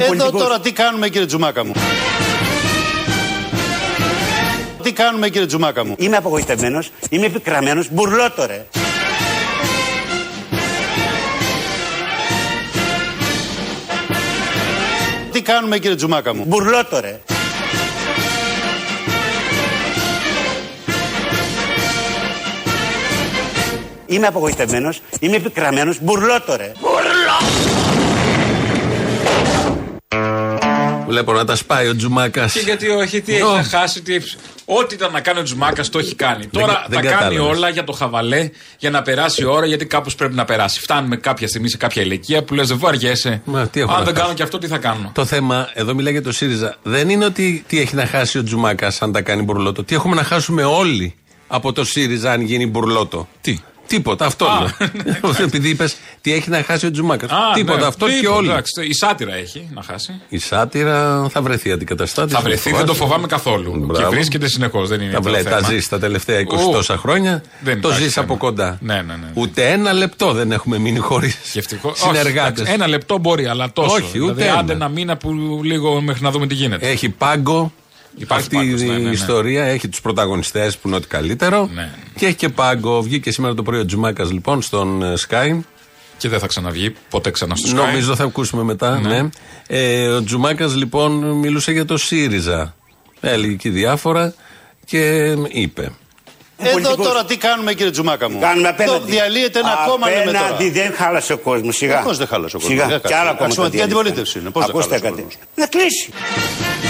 Εδώ πολιτικούς. τώρα τι κάνουμε κύριε Τζουμάκα μου; Τι κάνουμε κύριε Τζουμάκα μου; Είμαι απογοητευμένος, είμαι επικραμμένος, μπουρλότο ρε. Τι κάνουμε κύριε Τζουμάκα μου; Μπουρλότο ρε. Είμαι απογοητευμένος, είμαι επικραμμένος, μπουρλότο ρε. Βλέπω να τα σπάει ο Τζουμάκας. Και γιατί όχι, τι έχει Ω. να χάσει, τι... Ό,τι ήταν να κάνει ο Τζουμάκας το έχει κάνει. Τώρα δεν τα κάνει κατάλαβες. όλα για το χαβαλέ, για να περάσει η ώρα, γιατί κάπως πρέπει να περάσει. Φτάνουμε κάποια στιγμή σε κάποια ηλικία που λες: Δεν βαριέσαι. Μα, τι έχω Αν να δεν χάσω. κάνω και αυτό, τι θα κάνω; Το θέμα, εδώ μιλάει για το ΣΥΡΙΖΑ, δεν είναι ότι τι έχει να χάσει ο Τζουμάκας αν τα κάνει μπουρλότο. Τι έχουμε να χάσουμε όλοι από το ΣΥΡΙΖΑ αν γίνει μπουρλότο; Τι; Τίποτα, αυτό Α, λέω. Επειδή είπες τι έχει να χάσει ο Τζουμάκας. Α, Τίποτα, ναι, αυτό και τίποτα, όλοι. εντάξει, η σάτυρα έχει να χάσει. Η σάτυρα θα βρεθεί αντικαταστάτης. Θα βρεθεί, δεν το φοβάμαι καθόλου. Μπράβο. Και βρίσκεται συνεχώς. Δεν είναι Τα, το βλέ, τα θέμα. ζεις τα τελευταία 20 Ου, τόσα χρόνια. δεν το υπάρχει ζεις θέμα. από κοντά. Ναι, ναι, ναι, ναι. Ούτε ένα λεπτό δεν έχουμε μείνει χωρίς Σκεφτικό. Όχι, συνεργάτες. εντάξει, Ένα λεπτό μπορεί, αλλά τόσο. Όχι, ούτε δηλαδή, ένα. άντε ένα μήνα που λίγο μέχρι να δούμε τι γίνεται. Έχει πάγκο. Υπάρχει αυτή πάγκος, η ναι, ναι, ναι. ιστορία έχει τους πρωταγωνιστές που είναι ό,τι καλύτερο. Ναι. Και έχει και πάγκο. Βγήκε σήμερα το πρωί ο Τζουμάκας λοιπόν στον ε, Sky. Και δεν θα ξαναβγεί ποτέ ξανά στο Sky. Νομίζω θα ακούσουμε μετά. Ναι. Ε, ο Τζουμάκας λοιπόν μιλούσε για το ΣΥΡΙΖΑ. Έλεγε και διάφορα και είπε. Εδώ πολιτικός. τώρα τι κάνουμε κύριε Τζουμάκα μου; Κάνουμε Εδώ απέναντι. διαλύεται ένα κόμμα λέμε τώρα. Απέναντι δεν χάλασε ο κόσμος. Σιγά. Πώς δεν χάλασε ο κόσμος, Σιγά. δεν Και χάλασε. άλλα κόμματα. Αξιωματική διαλύθηκαν. αντιπολίτευση είναι. Πώς δεν Ακούστε χάλασε ο κάτι. κόσμος;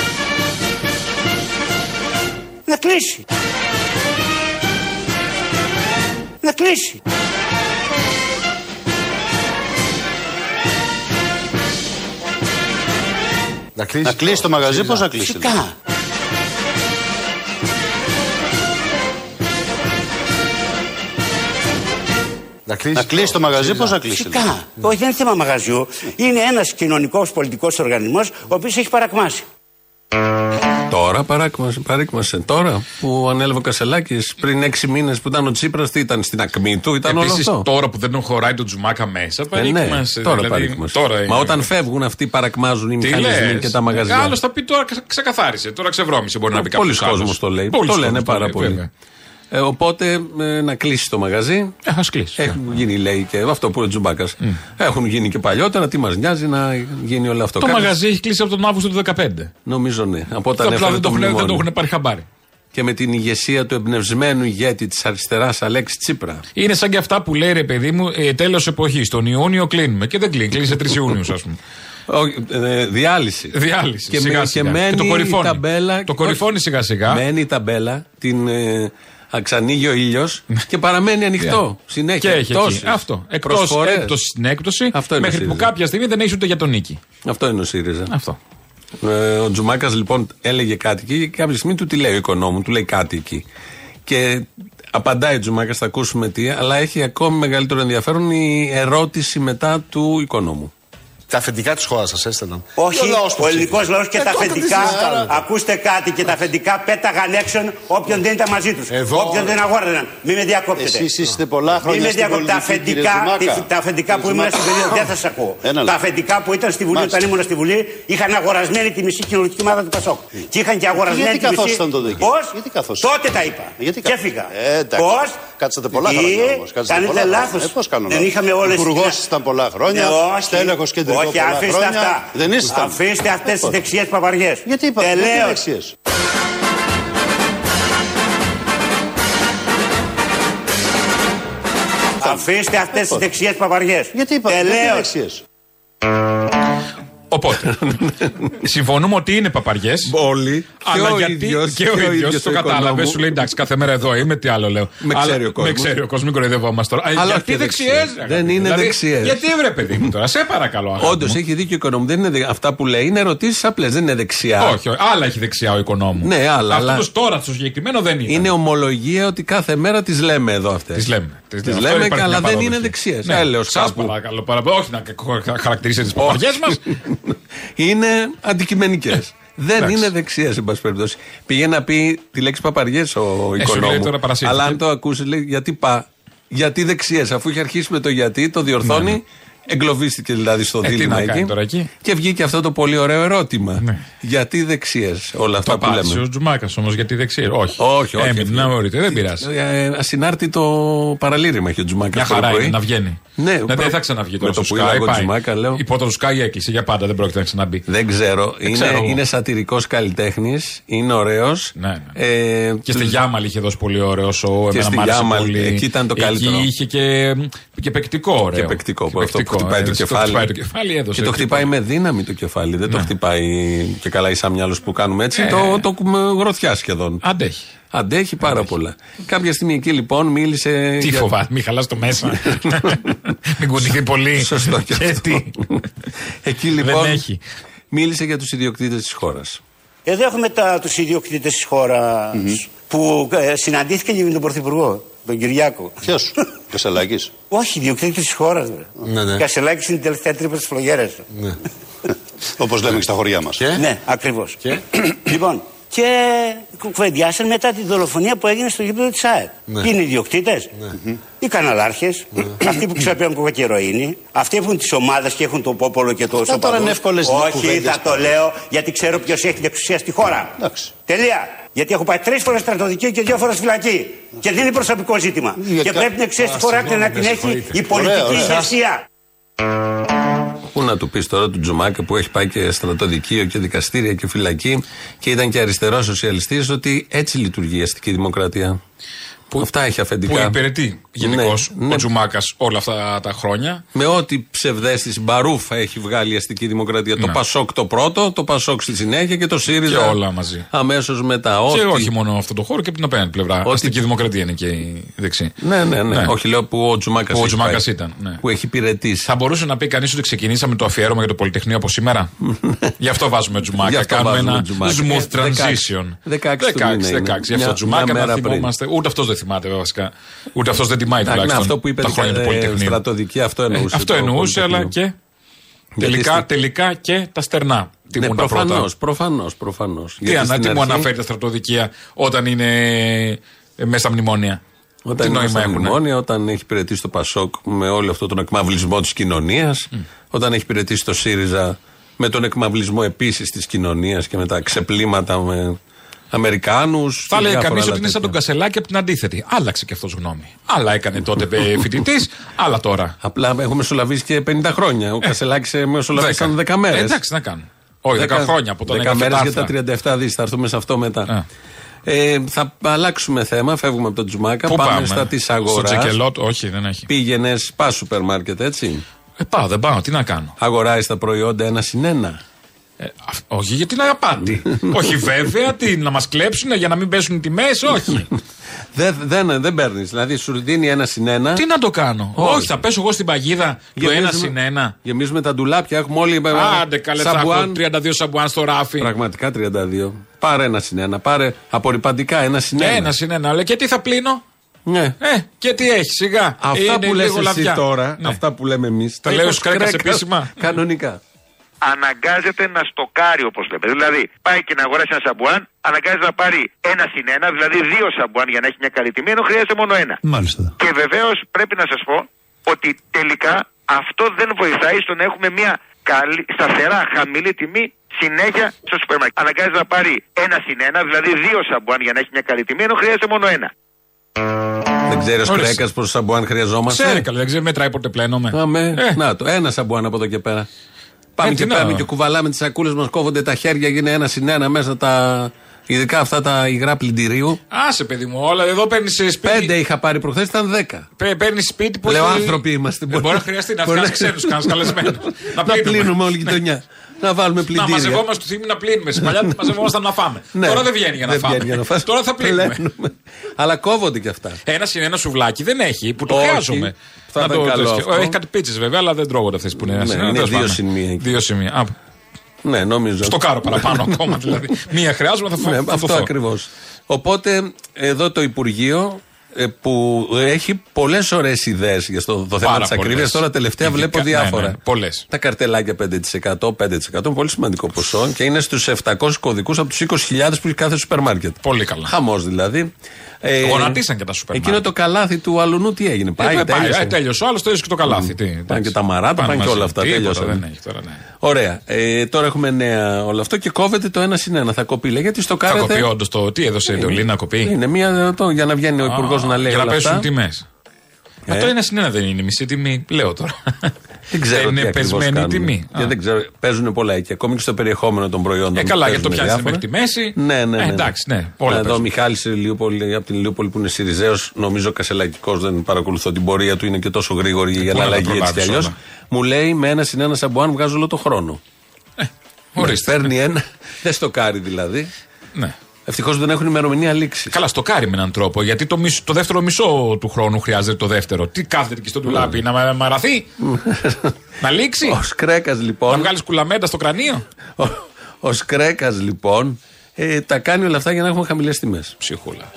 Να κλείσει. Να κλείσει. Να κλείσει. Να κλείσει το μαγαζί, πώς να κλείσει. Φυσικά. Να κλείσει το μαγαζί, πώς να κλείσει. Φυσικά. Όχι, δεν είναι θέμα μαγαζιού. Είναι ένας κοινωνικός πολιτικός οργανισμός ο οποίος έχει παρακμάσει. Τώρα παράκμασε, παρήκμασε. Τώρα που ανέλαβε ο Κασελάκης πριν έξι μήνες που ήταν ο Τσίπρας, τι ήταν στην ακμή του, ήταν όλο Επίσης, αυτό. τώρα που δεν χωράει το Τζουμάκα μέσα, Ε, ναι, παρήκμασε. τώρα δηλαδή, παρήκμασε. τώρα Μα είναι. όταν φεύγουν αυτοί παρακμάζουν οι Τι μηχανισμοί λες. και τα μαγαζιά. Άλλος θα πει τώρα ξε- ξεκαθάρισε, τώρα ξεβρώμησε. Μπορεί να πει Πολλοί κάποιος άλλο. κόσμος το λέει. Πολλοί το λένε κόσμος πάρα λέει, πολύ. Βέβαια. Ε, οπότε ε, να κλείσει το μαγαζί. Ε, ας κλείσει. Έχουν γίνει, λέει, και αυτό που είναι ο Τζουμπάκα. Έχουν γίνει και παλιότερα. Τι μας νοιάζει να γίνει όλο αυτό. Το Κάποιος- μαγαζί έχει κλείσει από τον Αύγουστο του 2015. Νομίζω ναι. Από όταν Απλά έφερε δεν το το, έχουν, δεν το μνημόνιο. έχουν πάρει χαμπάρι. Και με την ηγεσία του εμπνευσμένου ηγέτη της αριστεράς Αλέξη Τσίπρα. Είναι σαν και αυτά που λέει ρε παιδί μου, ε, τέλος εποχής. Τον Ιούνιο κλείνουμε. Και δεν κλείνει, κλείνει σε 3 Ιούνιους, ας πούμε. Όχι, ε, διάλυση. Διάλυση. Και, σιγά, με- σιγά. και μένει το κορυφώνει. η ταμπέλα. Το κορυφώνει σιγά σιγά. Μένει η ταμπέλα, την ε, αξανοίγει ο ήλιος και παραμένει ανοιχτό. Συνέχεια. Και έχει Εκτός. εκεί. Αυτό. Εκτός Προσφορές. έκπτωση στην έκπτωση. Αυτό είναι μέχρι ο που ΣΥΡΙΖΑ. κάποια στιγμή δεν έχει ούτε για τον νίκη. Αυτό είναι ο ΣΥΡΙΖΑ. Αυτό. Ε, ο Τζουμάκας λοιπόν έλεγε κάτι εκεί και κάποια στιγμή του τη λέει ο οικονόμου, του λέει κάτι εκεί. Και απαντάει ο Τζουμάκας, θα ακούσουμε τι, αλλά έχει ακόμη μεγαλύτερο ενδιαφέρον η ερώτηση μετά του οικονόμου. Τα αφεντικά της χώρας σας έστελναν. Όχι, Και ο λαός ο ψήφισε. ελληνικός λαός και Ε, τα τότε τι αφεντικά. συζητάμε. Ακούστε κάτι και τα αφεντικά πέταγαν έξω όποιον δεν ήταν μαζί τους. Εδώ- Όποιον δεν αγόραναν. Μην με διακόπτετε. Εσείς είστε πολλά Μην χρόνια με στην διακόπτετε. Τα πολιτική, κύριε αφεντικά, Τζουμάκα. τα αφεντικά που Κύριε ήμουν στην Τζουμάκα. περίοδο, δεν θα σας ακούω. Ένα Τα λεπτό. αφεντικά που ήταν στη Βουλή, Μάλιστα. όταν ήμουν στη Βουλή, είχαν αγορασμένη τη μισή κοινωνική ομάδα του Πασόκ. Και είχαν και αγορασμένη Γιατί τη μισή. καθόσασταν τότε εκεί; Πώς; Γιατί καθόσασταν; Τότε τα είπα. Γιατί και κα- έφυγα. Ε, εντάξει. Πώς; Κάτσατε πολλά χρόνια όμως. Κάτσατε Κάνετε πολλά χρόνια. λάθος. Ε, πώς κάνω Δεν λάθος. είχαμε όλες Υπουργός ήσταν πολλά χρόνια, στέλεχος κεντρικό όχι, πολλά αφήστε χρόνια. αυτά. Δεν ήσασταν. Αφήστε αυτές τις Πώς. δεξιέ παπαριές. Γιατί είπα, γιατί Τελείως. δεξιές. Αφήστε αυτές τις δεξιέ παπαριές. Γιατί είπα, γιατί Τελείως. δεξιές. Οπότε, συμφωνούμε ότι είναι παπαριές. Όλοι. Αλλά γιατί ίδιος, και ο ίδιος το κατάλαβε, οικονόμου. σου λέει εντάξει, κάθε μέρα εδώ είμαι, τι άλλο λέω. Με Αλλά- ξέρει ο κόσμος. Με ξέρει ο κόσμος, μην κοροϊδευόμαστε τώρα. Αλλά γιατί όχι δεξιές. δεξιές. Δεν είναι δεξιές. Γιατί βρε παιδί μου τώρα, σε παρακαλώ. αγάπη Όντως μου. έχει δίκιο ο οικονόμου. Δεν είναι δε- αυτά που λέει είναι ερωτήσεις απλές. Δεν είναι δεξιά. Όχι, όχι, άλλα έχει δεξιά ο οικονόμου. Ναι, άλλα, Αυτό αλλά- το τώρα στο συγκεκριμένο δεν είναι. Είναι ομολογία ότι κάθε μέρα τις λέμε εδώ αυτές. Τις λέμε. Τις Τις Αυτό λέμε, υπάρχει αλλά μια δεν παραδοχή. είναι δεξιές. Ναι. Έλεος Σας κάπου. παρακαλώ πάρα πολύ. Όχι να χαρακτηρίσετε τις παπαριές μας. είναι αντικειμενικές. Δεν Εντάξει. είναι δεξιέ, εν πάση περιπτώσει. Πήγε να πει τη λέξη παπαριές ο Ε, σου λέει οικονόμου. τώρα παρασύρθηκε. Αλλά αν το ακούσει, λέει γιατί πα. Γιατί δεξιέ, αφού είχε αρχίσει με το γιατί, το διορθώνει. Εγκλωβίστηκε δηλαδή στο Ε, τι δίλημα να κάνει εκεί. τώρα εκεί; Και βγήκε αυτό το πολύ ωραίο ερώτημα. Ναι. Γιατί δεξιέ όλα αυτά Το που απάντησε λέμε; ο Τζουμάκας όμως γιατί δεξί. Όχι. Όχι, όχι. Έμεινε να μπορείτε, δεν πειράζει. Ε, ασυνάρτητο παραλήρημα έχει ο Τζουμάκας. Μια αυτό το χαρά πρωί. είναι να βγαίνει. Ναι, Ναι, προ- δεν θα ξαναβγεί με τώρα το στο που είδα Sky. εγώ πάει. Τζουμάκα, λέω. Η πόρτα του Sky έκλεισε για πάντα, δεν πρόκειται να ξαναμπεί. Δεν ξέρω. Είναι, ξέρω εγώ. είναι σατυρικός καλλιτέχνης. Είναι ωραίος. Ναι, ναι. Ε, Και στη Γιάμαλ είχε δώσει πολύ ωραίο σοου. Και εμένα στη μ' άρεσε Γιάμαλ, πολύ. εκεί ήταν το καλύτερο. Εκεί είχε και, και παικτικό ωραίο. Και παικτικό, που αυτό που χτυπάει το έδωσε, κεφάλι. χτυπάει το κεφάλι έδωσε. Και το χτυπάει με δύναμη το κεφάλι. Δεν το Ναι. χτυπάει και καλά, σαν μυαλό που κάνουμε έτσι. Ε. Το, το έχουμε γροθιά σχεδόν. Αντέχει. Αντέχει πάρα πολλά. Κάποια στιγμή εκεί λοιπόν μίλησε. Τι για- φοβάται, μην χαλάς το μέσα. μην κουνηθεί πολύ. Σωστό και αυτό. τι; Εκεί λοιπόν Δεν έχει. μίλησε για τους ιδιοκτήτες της χώρας. Εδώ έχουμε τα, τους ιδιοκτήτες της χώρας που ε, συναντήθηκε και με τον Πρωθυπουργό, τον Κυριάκο. Ποιος, Κασελάκης. Όχι, ιδιοκτήτης της χώρας. Ναι, ναι. Κασελάκης είναι η τελευταία τρύπα της φλογέρας. Όπως λέμε και στα χωριά μας. Και; Ναι, ακριβώς. Και; λοιπόν, και κουβεντιάσαν μετά τη δολοφονία που έγινε στο γήπεδο της ΑΕΠ. Ναι. Ποιοι είναι οι ιδιοκτήτες, οι καναλάρχες, αυτοί που ξαπιάνουν κοκακεροίνη, αυτοί που έχουν τις ομάδες και έχουν το πόπολο και το τώρα σοπαδούς. είναι εύκολες Όχι, κουβέντες. θα το λέω γιατί ξέρω ποιος έχει την εξουσία στη χώρα. Εντάξει. Τελεία. Γιατί έχω πάει τρεις φορές στρατοδική και δύο φορές φυλακή. Και δεν είναι προσωπικό ζήτημα. Γιατί Και κα- πρέπει την εξουσία στη χώρα και να την έχει η πολιτική Ωραία, ωραία. ηγεσία. Πού να του πεις τώρα του Τζουμάκα που έχει πάει και στρατοδικείο και δικαστήρια και φυλακή και ήταν και αριστερός σοσιαλιστής ότι έτσι λειτουργεί η αστική δημοκρατία. Που Αυτά έχει αφεντικά. Που υπηρετεί γενικώς Ναι, ναι. ο Τζουμάκας όλα αυτά τα χρόνια. Με ό,τι ψευδέστηση μπαρούφα έχει βγάλει η αστική δημοκρατία. Το Ναι. Πασόκ το πρώτο, το Πασόκ στη συνέχεια και το ΣΥΡΙΖΑ. Και όλα μαζί. Αμέσως μετά. Και Ό,τι- όχι μόνο αυτό το χώρο και από την απέναντι πλευρά. Ότι- Αστική δημοκρατία είναι και η δεξί. Ναι, ναι, ναι, Ναι. Όχι, λέω που ο Τζουμάκας Που ο Τζουμάκας ήταν, ναι. Που έχει υπηρετήσει. Θα μπορούσε να πει κανείς ότι ξεκινήσαμε το αφιέρωμα για το Πολυτεχνείο από σήμερα; Γι' αυτό βάζουμε Γι' Τζουμάκα. αυτό Κάνουμε βάζουμε ένα Τζουμάκα. smooth Ε, 16. transition. 16 του μήνα είναι. 16. Γι' Μια- αυτό Τζουμάκα μια να μέρα πριν. θυμόμαστε. Ούτε αυτός δεν θυμάται βασικά. Ούτε αυτός δεν τιμάει Εντάξει, τουλάχιστον. αυτό που είπε τα χρόνια του ε, Πολυτεχνείου. στρατοδική, αυτό εννοούσε. Αυτό το εννοούσε, αλλά Πολυτεχνείο. και. Τελικά, στη- τελικά και τα στερνά. Ναι, Τιμούν τα πρώτα. προφανώς, προφανώς, προφανώς. Τι, ανα, τι μου αναφέρει τα στρατοδικεία όταν είναι ε, μέσα στα μνημόνια; Όταν τι είναι νόημα στα έχουν. μνημόνια, όταν έχει υπηρετήσει το Πασόκ με όλο αυτό τον εκμαυλισμό της κοινωνίας, όταν έχει υπηρετήσει το ΣΥΡΙΖΑ με τον εκμαυλισμό επίσης της κοινωνίας και με τα ξεπλήματα με Αμερικάνους. Θα έλεγε κανεί ότι είναι σαν τον Κασελάκη από την αντίθετη. Άλλαξε και αυτός γνώμη. Άλλα έκανε τότε φοιτητής, άλλα τώρα. Απλά έχουμε μεσολαβήσει και 50 χρόνια. Ο Κασελάκης μεσολαβήσαν 10 μέρες. Ε, εντάξει, να κάνουν. Όχι, 10 χρόνια από τον 10 μέρες για τα 37 δις. Θα έρθουμε σε αυτό μετά. Ε, θα αλλάξουμε θέμα, φεύγουμε από τον Τζουμάκα. Πού πάμε, πάμε, στα της Στο αγοράς. τσεκελότ, όχι, δεν έχει. Πήγαινες, πας σούπερ μάρκετ, έτσι. Ε, πάω, δεν πάω, τι να κάνω. Αγοράζεις τα προϊόντα ένα συν ένα. Ε, αυ- όχι, γιατί είναι απάτη. όχι, βέβαια, τι, να μας κλέψουν για να μην πέσουν οι τιμές, όχι. Δεν, δεν, δεν παίρνεις. Δηλαδή σου δίνει ένα συν ένα. τι να το κάνω. Όχι. όχι, θα πέσω εγώ στην παγίδα του Γεμίζουμε- ένα συν ένα. Γεμίζουμε τα ντουλάπια. Έχουμε όλοι. ε, Άντε, καλέ, θα έχω σαμπουάν. 32 σαμπουάν στο ράφι. Πραγματικά 32. Πάρε ένα συν ένα. Πάρε απορριπαντικά ένα συν ένα. Ένα συν ένα. Αλλά και τι θα πλύνω; Ναι. Ε, και τι έχει, σιγά. Αυτά Είναι που λες λίγο εσύ λαβιά. τώρα, Ναι. αυτά που λέμε εμείς. Τα λέει ο Σκρέκας επίσημα. Κανονικά. Αναγκάζεται να στοκάρει όπως λέμε. Δηλαδή, πάει και να αγοράσει ένα σαμπουάν, αναγκάζεται να πάρει ένα συν ένα, δηλαδή δύο σαμπουάν για να έχει μια καλή τιμή, ενώ χρειάζεται μόνο ένα. Μάλιστα. Και βεβαίως πρέπει να σας πω ότι τελικά αυτό δεν βοηθάει στο να έχουμε μια καλή, σταθερά χαμηλή τιμή συνέχεια στο σούπερ μάρκετ. Αναγκάζεται να πάρει ένα συν ένα, δηλαδή δύο σαμπουάν για να έχει μια καλή τιμή, ενώ χρειάζεται μόνο ένα. Δεν ξέρεις ο Ορίστε. Σκρέκα πόσο σαμπουάν χρειαζόμαστε; Ξέρει καλά, δεν ξέρει, μετράει πότε πλένομαι. Αμέ. Ε, Να το, ένα σαμπουάν από εδώ και πέρα. Πάμε Ε, και τι να- παίρνουμε και κουβαλάμε τις σακούλες μας, κόβονται τα χέρια, γίνεται ένα συν ένα μέσα τα. Ειδικά αυτά τα υγρά πλυντηρίου. Άσε, παιδί μου, όλα εδώ παίρνεις σπίτι. Πέντε είχα πάρει προχθές, ήταν δέκα. Παίρνεις σπίτι που. Λέω έχει- άνθρωποι είμαστε. Ε, μπορεί να χρειαστεί να μπορεί φτιάξεις ξένου κανένα καλεσμένος. Να πλύνουμε όλη η γειτονιά. Να βάλουμε Να πλυντήρια. μαζευόμαστε στο θύμη να πλύνουμε. Σε παλιά μαζευόμασταν να φάμε. Ναι. Τώρα δεν βγαίνει για να Δεν φάμε. βγαίνει για να φας. Τώρα θα πλύνουμε. Πλένουμε. Αλλά κόβονται και αυτά. Ένα είναι ένα σουβλάκι δεν έχει που το Όχι. χρειάζομαι. Θα ήταν καλό τέτοιο. αυτό. Έχει κάτι πίτσες βέβαια, αλλά δεν τρώγονται αυτές που είναι. ένα Ναι, συν ένα, είναι τέλος δύο πάντων. συν μία εκεί. Δύο σημεία. Α, Ναι, νομίζω. στο κάρο παραπάνω ακόμα δηλαδή. Μία χρειάζομαι, θα φάω. Ναι, θα το αυτό φάω. ακριβώς. Οπότε εδώ το Υπουργείο ε, που έχει πολλές ωραίες ιδέες για το, το θέμα Πάρα της ακρίβειας. πολλές. Τώρα τελευταία Ειδικά- βλέπω ναι, διάφορα. ναι, πολλές. Τα καρτελάκια 5%, 5% είναι πολύ σημαντικό ποσό και είναι στους 700 κωδικούς από τους 20.000 που έχει κάθε σούπερ μάρκετ. Πολύ καλά. Χαμός δηλαδή. Ε, Γονατίσαν και τα σούπερ Εκείνο μάρκετ. το καλάθι του αλουνού τι έγινε. Πάει, Ε, πάει, τέλειωσε. ε, τέλειωσε. Ο άλλος τέλειωσε και το καλάθι. Τι, εντάξει. και τα μαράτα, πάνε και μαζί. όλα αυτά, Τίποτα τέλειωσαν. Δεν έχει τώρα, ναι. Ωραία. Ε, τώρα έχουμε νέα όλο αυτό και κόβεται το ένα συν ένα. Θα κοπεί. Λέει, γιατί στο Θα κάρετε. κοπεί όντως το. Τι έδωσε η Εντολή να κοπεί; Είναι μία, το, για να βγαίνει ο υπουργός να λέει Για να όλα πέσουν αυτά. τιμές. Ε. Αυτό είναι συνένα δεν είναι μισή τιμή. Λέω τώρα. Δεν ξέρω Δεν τι είναι ακριβώς πεσμένη κάνουν. τιμή. Και Α. δεν ξέρω, παίζουν πολλά εκεί. Ακόμη και στο περιεχόμενο των προϊόντων. Ε, καλά, γιατί το παίζουν πιάνει διάφορα. μέχρι τη μέση. Ναι, ναι, ναι. Ε, εντάξει, ναι. Όλα Εδώ ο παίζουν. Μιχάλης Ηλιούπολη, από την Ηλιούπολη που είναι Σιριζέος, νομίζω Κασελακικός, δεν παρακολουθώ την πορεία του, είναι και τόσο γρήγορη για πού να να τα αλλαγεί έτσι κι προλάβεις αλλιώς. όλα. Μου λέει με ένα συν ένα σαμπουάν βγάζω όλο το χρόνο. Ορίστε. Παίρνει ένα, δεν στοκάρει δηλαδή. Ναι. Ευτυχώς δεν έχουν ημερομηνία λήξης. Καλά, στο κάρι με έναν τρόπο. Γιατί το, μισ- το δεύτερο μισό του χρόνου χρειάζεται το δεύτερο. Τι κάθεται εκεί στο ντουλάπι, να μα- μαραθεί, να λήξει, Ο Σκρέκας να λοιπόν. βγάλεις κουλαμέντα στο κρανίο; Ο, ο Σκρέκας λοιπόν ε, τα κάνει όλα αυτά για να έχουμε χαμηλές τιμές. Ψυχούλα.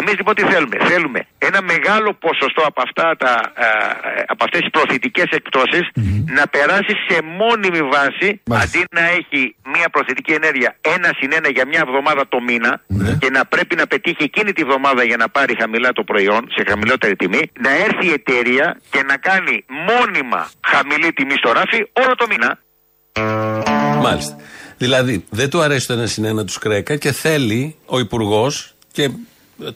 Εμείς λοιπόν τι θέλουμε; Θέλουμε ένα μεγάλο ποσοστό από, αυτά τα, ε, ε, από αυτές τις προθετικές εκπτώσεις να περάσει σε μόνιμη βάση αντί να έχει μια προθετική ενέργεια ένα συν ένα για μια εβδομάδα το μήνα και να πρέπει να πετύχει εκείνη τη εβδομάδα για να πάρει χαμηλά το προϊόν σε χαμηλότερη τιμή να έρθει η εταιρεία και να κάνει μόνιμα χαμηλή τιμή στο ράφι όλο το μήνα. Μάλιστα. Δηλαδή, δεν του αρέσει το ένα συν ένα τους Σκρέκα και θέλει ο Υπουργός και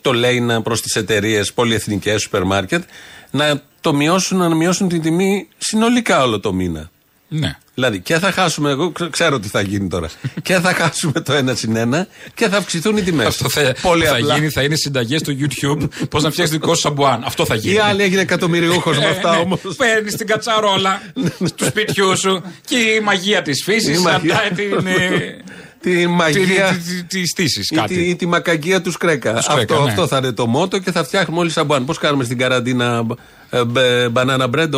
το λέει να προς τις εταιρείες πολυεθνικές, σούπερ μάρκετ, να το μειώσουν, να μειώσουν την τιμή συνολικά όλο το μήνα. Ναι. Δηλαδή, και θα χάσουμε, εγώ ξε- ξέρω τι θα γίνει τώρα. και θα χάσουμε το ένα συν ένα και θα αυξηθούν οι τιμές. Αυτό θα, Πολύ θα απλά. γίνει, θα είναι συνταγές στο YouTube. Πώς να φτιάξεις δικό σου σαμπουάν. Αυτό θα γίνει. Η άλλη έγινε εκατομμυριούχος με αυτά όμως. Παίρνεις την κατσαρόλα του σπιτιού σου και η μαγεία της φύσης Η μαγεία. κρατάει την. ε, Τη μαγεία. Τη στήση Ή τη, κάτι. ή τη μακαγκία του Σκρέκα. Σκρέκα, αυτό, ναι. αυτό θα είναι το μότο και θα φτιάχνουμε όλοι σαμπουάν. Πώς κάνουμε στην καραντίνα ε, μπε- banana bread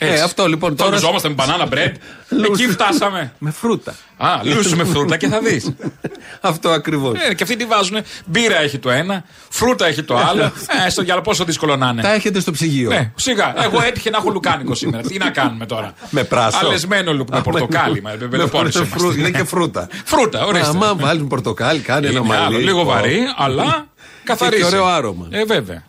όλοι. Ε, έτσι. αυτό λοιπόν Τώρα τώρα. ζόμαστε με banana bread. Λούς. Εκεί φτάσαμε. Με φρούτα. Α, λούσου με φρούτα και θα δεις. αυτό ακριβώς. Ε, και αυτοί τι βάζουν. Μπύρα έχει το ένα, φρούτα έχει το άλλο. Ε, στο διάλογο πόσο δύσκολο να Τα είναι. έχετε στο ψυγείο. Ναι, σιγά. Εγώ έτυχε να έχω λουκάνικο σήμερα. Τι να κάνουμε τώρα; Με πράσο. Αλεσμένο λουκ με Α, πορτοκάλι. Με με πελοπόννησο φρού- είμαστε. Είναι και φρούτα. Φρούτα, ορίστε. Άμα βάλουν πορτοκάλι, κάνει ένα Είναι άλλο, μαλλί. λίγο Ω. βαρύ, αλλά καθαρίζει. ωραίο άρωμα. Ε, βέβαια.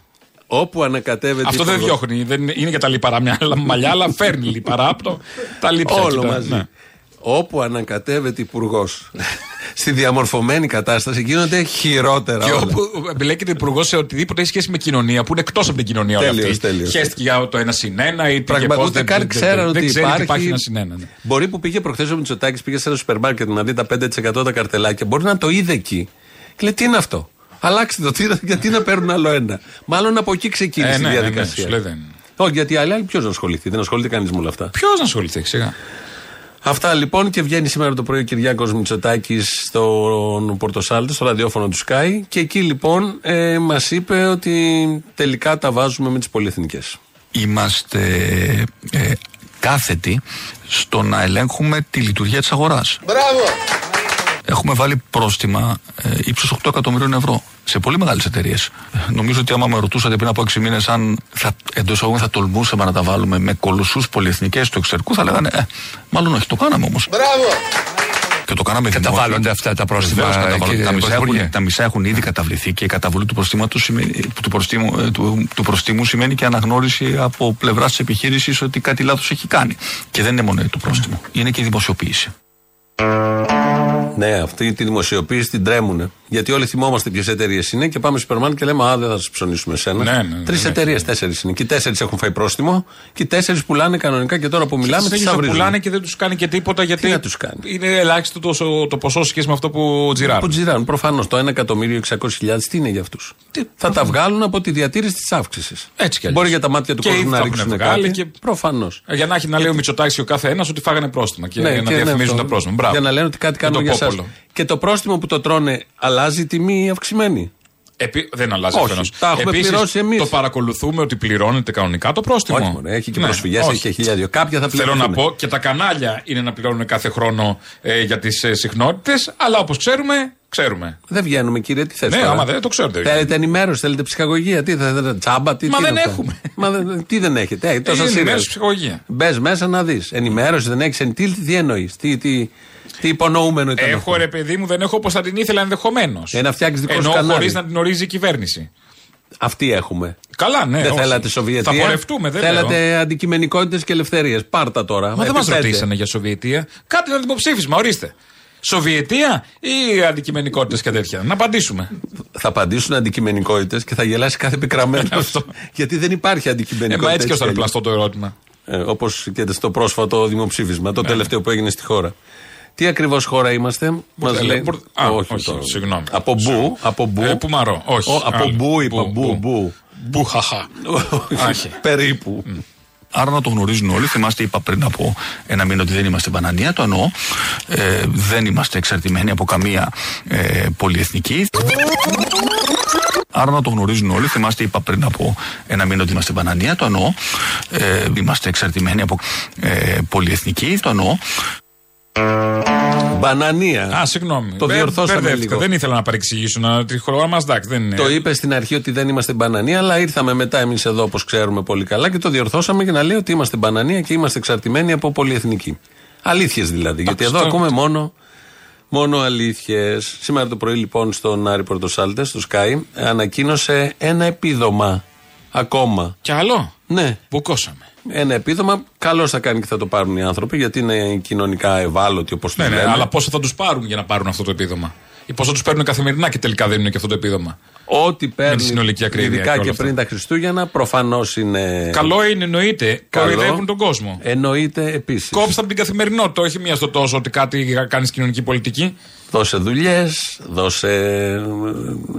Όπου ανακατεύεται. Αυτό δεν υπουργός- διώχνει. Δεν είναι, είναι και τα λιπαρά μια μαλλιά, αλλά φέρνει λιπαρά από το. Τα λείψα. Όλο εκεί, τα- μαζί. ναι. Όπου ανακατεύεται υπουργός στη διαμορφωμένη κατάσταση γίνονται χειρότερα. Και όλα. όπου εμπλέκεται υπουργός σε οτιδήποτε έχει σχέση με κοινωνία, που είναι εκτός από την κοινωνία όλη Τέλειος, αυτή. τέλειος. Χαίστηκε για το ένα συν ένα ή τι και Πραγματικά πώς, ούτε δεν- καν δεν- ξέραν δεν- ότι δεν ξέρει υπάρχει. υπάρχει ένα συν ένα. ναι. Μπορεί που πήγε προχθές ο Μητσοτάκης, πήγε σε ένα σούπερ μάρκετ να δει τα 5% τα καρτελάκια. Μπορεί να το είδε εκεί. Και λέει τι είναι αυτό; Αλλάξτε το, τι- γιατί να παίρνουν άλλο ένα. Μάλλον από εκεί ξεκίνησε Ε, ναι, η ναι, ναι, διαδικασία. σου λέει δεν. Όχι, γιατί οι άλλοι, άλλοι ποιος να ασχοληθεί. Δεν ασχολείται κανείς με όλα αυτά. Ποιος να ασχοληθεί, σιγά. Αυτά λοιπόν και βγαίνει σήμερα το πρωί ο Κυριάκος Μητσοτάκης στον Πορτοσάλτε, στο ραδιόφωνο του Sky. Και εκεί λοιπόν ε, μας είπε ότι τελικά τα βάζουμε με τις πολυεθνικές. είμαστε ε, κάθετοι στο να ελέγχουμε τη λειτουργία της αγοράς. Έχουμε βάλει πρόστιμα ε, ύψους 8 εκατομμυρίων ευρώ σε πολύ μεγάλες εταιρείες. Ε, Νομίζω ότι άμα με ρωτούσατε πριν από 6 μήνες αν θα, εντός εισαγωγικών θα τολμούσαμε να τα βάλουμε με κολοσσούς πολυεθνικές του εξωτερικού θα λέγανε ε, μάλλον όχι, το κάναμε όμως. Και το κάναμε Καταβάλλονται δημόσια. αυτά τα πρόστιμα, Βεβαίως καταβάλλονται. κύριε Τα μισά, Πρωθυπουργέ. έχουν, τα μισά έχουν ήδη καταβληθεί και η καταβολή του προστήματος σημαίνει, του, προστίμου, ε, του, του προστίμου σημαίνει και αναγνώριση από πλευράς της επιχείρησης ότι κάτι λάθος έχει κάνει. Και δεν είναι μόνο το πρόστιμο, είναι και η δημοσιοποίηση. Ναι, αυτή τη δημοσιοποίηση την τρέμουνε. Γιατί όλοι θυμόμαστε ποιες εταιρείες είναι και πάμε στο σούπερ μάρκετ και λέμε Α, δεν θα σας ψωνίσουμε εσένα. Ναι, ναι, ναι, Τρεις ναι. εταιρείες, τέσσερις είναι. Και οι τέσσερις έχουν φάει πρόστιμο και οι τέσσερις πουλάνε κανονικά και τώρα που μιλάμε τι Στέλνει το αυρίζουν. πουλάνε και δεν τους κάνει και τίποτα γιατί. να τους κάνει. Είναι ελάχιστο το, το ποσό σε σχέση με αυτό που τζιράρουν. Που τζιράνουν. Προφανώς το 1 εκατομμύριο 600.000 τι είναι για αυτούς; Θα τα βγάλουν από τη διατήρηση της αύξησης. Έτσι κι αλλιώς. Μπορεί για τα μάτια του Και κόσμου ήδη να τα έχουν ρίξουν βγάλει κάτι. και- Προφανώς. Ε, Για να έχει να λέει ο Μητσοτάκης ο κάθε ένας ότι φάγανε πρόστιμα και να και διαφημίζουν αυτό. τα πρόστιμα. Μπράβο. Για να λένε ότι κάτι κάνουν το για εσά. πόπολο. Και το πρόστιμο που το τρώνε αλλάζει η τιμή αυξημένη. Επί... Δεν αλλάζει Όχι, αφενός. τα έχουμε Επίσης, πληρώσει εμείς. Το παρακολουθούμε ότι πληρώνεται κανονικά το πρόστιμο. Όχι, μωρέ, έχει και Ναι, προσφυγές, όχι. έχει και χιλιάδιο. Κάποια θα Θέλω πληρώνουν. να πω και τα κανάλια είναι να πληρώνουν κάθε χρόνο ε, για τις ε, συχνότητες, αλλά όπως ξέρουμε Ξέρουμε. Δεν βγαίνουμε, κύριε, τι θες. Ναι, άμα δεν το ξέρετε. Θέλετε ενημέρωση, θέλετε ψυχαγωγία, τι θέλετε, τσάμπα, τι Μα τι δεν είναι αυτά; έχουμε. Μα δεν- τι δεν έχετε, έχει τόσα Είναι σειρές. ενημέρωση, ψυχαγωγία. Μπες μέσα να δεις. Ενημέρωση δεν έχεις. Τι, τι εννοείς, τι, τι, τι υπονοούμενο ήταν. Έχω αυτό; ρε παιδί μου, δεν έχω όπως θα την ήθελα ενδεχομένως. Ε, να φτιάξεις δικό σου Ενώ κανάλι. χωρίς να την ορίζει η κυβέρνηση. Αυτή έχουμε. Καλά, ναι. δεν όχι. θέλατε Σοβιετία; Θα πορευτούμε, δεν Θέλατε λέω. αντικειμενικότητες και ελευθερίες. Πάρτα τώρα. Μα δεν Επί μας πέντε. ρωτήσανε για Σοβιετία. Κάτι ένα δημοψήφισμα, ορίστε. Σοβιετία ή αντικειμενικότητες και τέτοια. Να απαντήσουμε. Θα απαντήσουν αντικειμενικότητες και θα γελάσει κάθε επικραμένο. Αυτό. Γιατί δεν υπάρχει Ε, αντικειμενικότητα. μα έτσι και ως έτσι ήταν πλαστό το ερώτημα. Ε, Όπως και στο πρόσφατο δημοψήφισμα, το τελευταίο που έγινε στη χώρα. Τι ακριβώς χώρα είμαστε, μας Μπουρδέλα, λέει. μπουρ- Α, όχι, συγγνώμη. Από μπου, από μπου. Ε, Πουμαρό, όχι. Ο, από άλλο. μπου είπα, Μπου, μπου, μπου. μπου. Μπουχαχά. Όχι, περίπου. Άρα να το γνωρίζουν όλοι. Θυμάστε, είπα πριν από ένα μήνα ότι δεν είμαστε μπανανία. Το εννοώ. Ε, δεν είμαστε εξαρτημένοι από καμία ε, πολυεθνική. Άρα να το γνωρίζουν όλοι. Θυμάστε, είπα πριν από ένα μήνα ότι είμαστε μπανανία. Το εννοώ. Ε, είμαστε εξαρτημένοι από ε, πολυεθνική. Το εννοώ. Μπανανία. Α, συγγνώμη. Το Μπε- διορθώσαμε μπερδεύτηκα. λίγο. Δεν ήθελα να παρεξηγήσω. Να τη χώρα μας, εντάξει, δεν είναι. Το είπε στην αρχή ότι δεν είμαστε μπανανία, αλλά ήρθαμε μετά εμείς εδώ όπως ξέρουμε πολύ καλά και το διορθώσαμε για να λέει ότι είμαστε μπανανία και είμαστε εξαρτημένοι από πολυεθνική. Αλήθειες δηλαδή. γιατί εδώ το- ακούμε μόνο, μόνο αλήθειες. Σήμερα το πρωί λοιπόν στον Άρη Πορτοσάλτε, στο Sky, ανακοίνωσε ένα επίδομα ακόμα. Κι άλλο; Ναι, Μπουκώσαμε. Ένα επίδομα. Καλώς θα κάνει και θα το πάρουν οι άνθρωποι, γιατί είναι κοινωνικά ευάλωτοι όπως το Ναι, ναι, λέμε. αλλά πόσο θα τους πάρουν για να πάρουν αυτό το επίδομα; Ή πόσο τους παίρνουν καθημερινά και τελικά δίνουν και αυτό το επίδομα; Ό,τι παίρνει. συνολική ακρίβεια Ειδικά και όλα και αυτά. πριν τα Χριστούγεννα, προφανώς είναι. Καλό είναι, εννοείται. Καλό. Κοροϊδεύουν τον κόσμο. Εννοείται επίσης. Κόψτε από την καθημερινότητα, όχι μία στο τόσο ότι κάτι κάνεις κοινωνική πολιτική. Δώσε δουλειές, δώσε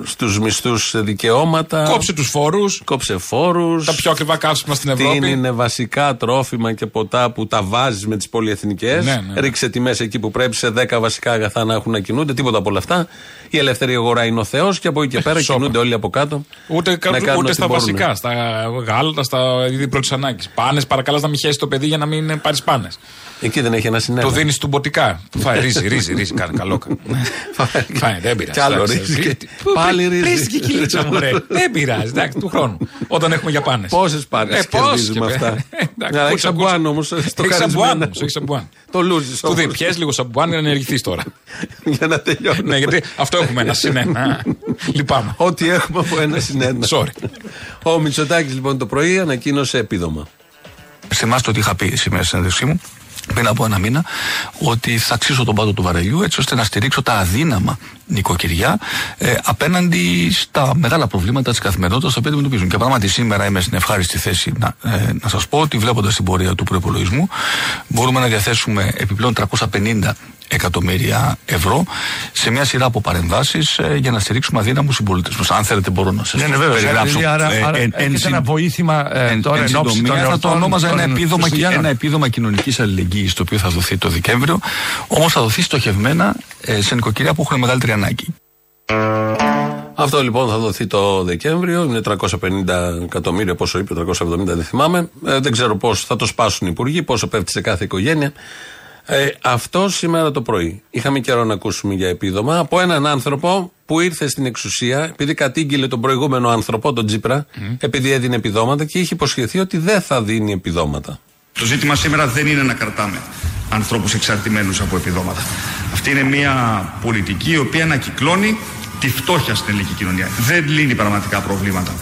στους μισθούς δικαιώματα. Κόψε τους φόρους. Κόψε φόρους. Τα πιο ακριβά καύσιμα στην Τι Ευρώπη. είναι βασικά τρόφιμα και ποτά που τα βάζεις με τις πολυεθνικές. Ναι, ναι, ναι. Ρίξε τιμέ εκεί που πρέπει σε 10 βασικά αγαθά να έχουν να κινούνται. Τίποτα από όλα αυτά. Η ελεύθερη αγορά είναι ο Θεός και από εκεί και πέρα Σόπα. κινούνται όλοι από κάτω. Ούτε, κα- να κάνουν ούτε ό,τι στα μπορούν. βασικά, στα γάλατα, στα είδη πρώτης ανάγκης. Πάνες, παρακαλάς να μην χέσει το παιδί για να μην πάρεις πάνες. Εκεί δεν έχει ένα συνέδριο. Το δίνεις του μποτικά. Φάει ρύζι, ρύζι, ρύζι, κάνει καλό. Φάει, δεν πειράζει. Κι άλλο εντάξει, ρύζι και- Πού- πάλι πρι- ρύζι. πρήστηκε η κοιλίτσα μου, ρε. Δεν πειράζει, εντάξει, του χρόνου. Όταν έχουμε για πάνες. Πόσες πάρε κερδίζουμε αυτά. Αλλά έχει σαμπουάν όμως. Έχει σαμπουάν όμως, έχει σαμπουάν. Το λούζεις Του δίνει, πιέζει λίγο σαμπουάν για να ενεργηθείς τώρα. Για να τελειώνει. Ναι, γιατί αυτό έχουμε ένα συν ένα. Λυπάμαι. Ό,τι έχουμε από ένα συν ένα. Sorry. Ο Μητσοτάκης λοιπόν το πρωί ανακοίνωσε επίδομα. Θυμάστε ότι είχα πει σήμερα στην συνέντευξή μου πριν από ένα μήνα ότι θα αξίσω τον πάτο του βαρελιού έτσι ώστε να στηρίξω τα αδύναμα νοικοκυριά ε, απέναντι στα μεγάλα προβλήματα της καθημερινότητας τα οποία αντιμετωπίζουν. Και πράγματι σήμερα είμαι στην ευχάριστη θέση να, ε, να σας πω ότι βλέποντας την πορεία του προπολογισμού μπορούμε να διαθέσουμε επιπλέον 350 εκατομμύρια ευρώ σε μια σειρά από παρεμβάσεις για να στηρίξουμε αδύναμους συμπολίτε μας. Αν θέλετε, μπορώ να σας Ναι, ναι, βέβαια. περιγράψω. Άρα, ε, άρα εν- εν έχετε συν- ένα βοήθημα ε, Εν, τώρα εν εν ώψη των συντομία θα το εορτών ονόμαζα ένα των επίδομα, Χριστουγέννων. ένα επίδομα κοινωνικής αλληλεγγύης το οποίο θα δοθεί το Δεκέμβριο. Όμως θα δοθεί στοχευμένα ε, σε νοικοκυριά που έχουν μεγαλύτερη ανάγκη. Αυτό λοιπόν θα δοθεί το Δεκέμβριο. Είναι 350 εκατομμύρια, πόσο είπε, 370 δεν θυμάμαι. Ε, δεν ξέρω πώς θα το σπάσουν οι υπουργοί, πόσο πέφτει σε κάθε οικογένεια. Ε, αυτό σήμερα το πρωί. Είχαμε καιρό να ακούσουμε για επίδομα από έναν άνθρωπο που ήρθε στην εξουσία, επειδή κατήγγειλε τον προηγούμενο άνθρωπο, τον Τζίπρα, επειδή έδινε επιδόματα και είχε υποσχεθεί ότι δεν θα δίνει επιδόματα. Το ζήτημα σήμερα δεν είναι να κρατάμε ανθρώπους εξαρτημένους από επιδόματα. Αυτή είναι μια πολιτική η οποία ανακυκλώνει τη φτώχεια στην ελληνική κοινωνία. Δεν λύνει πραγματικά προβλήματα.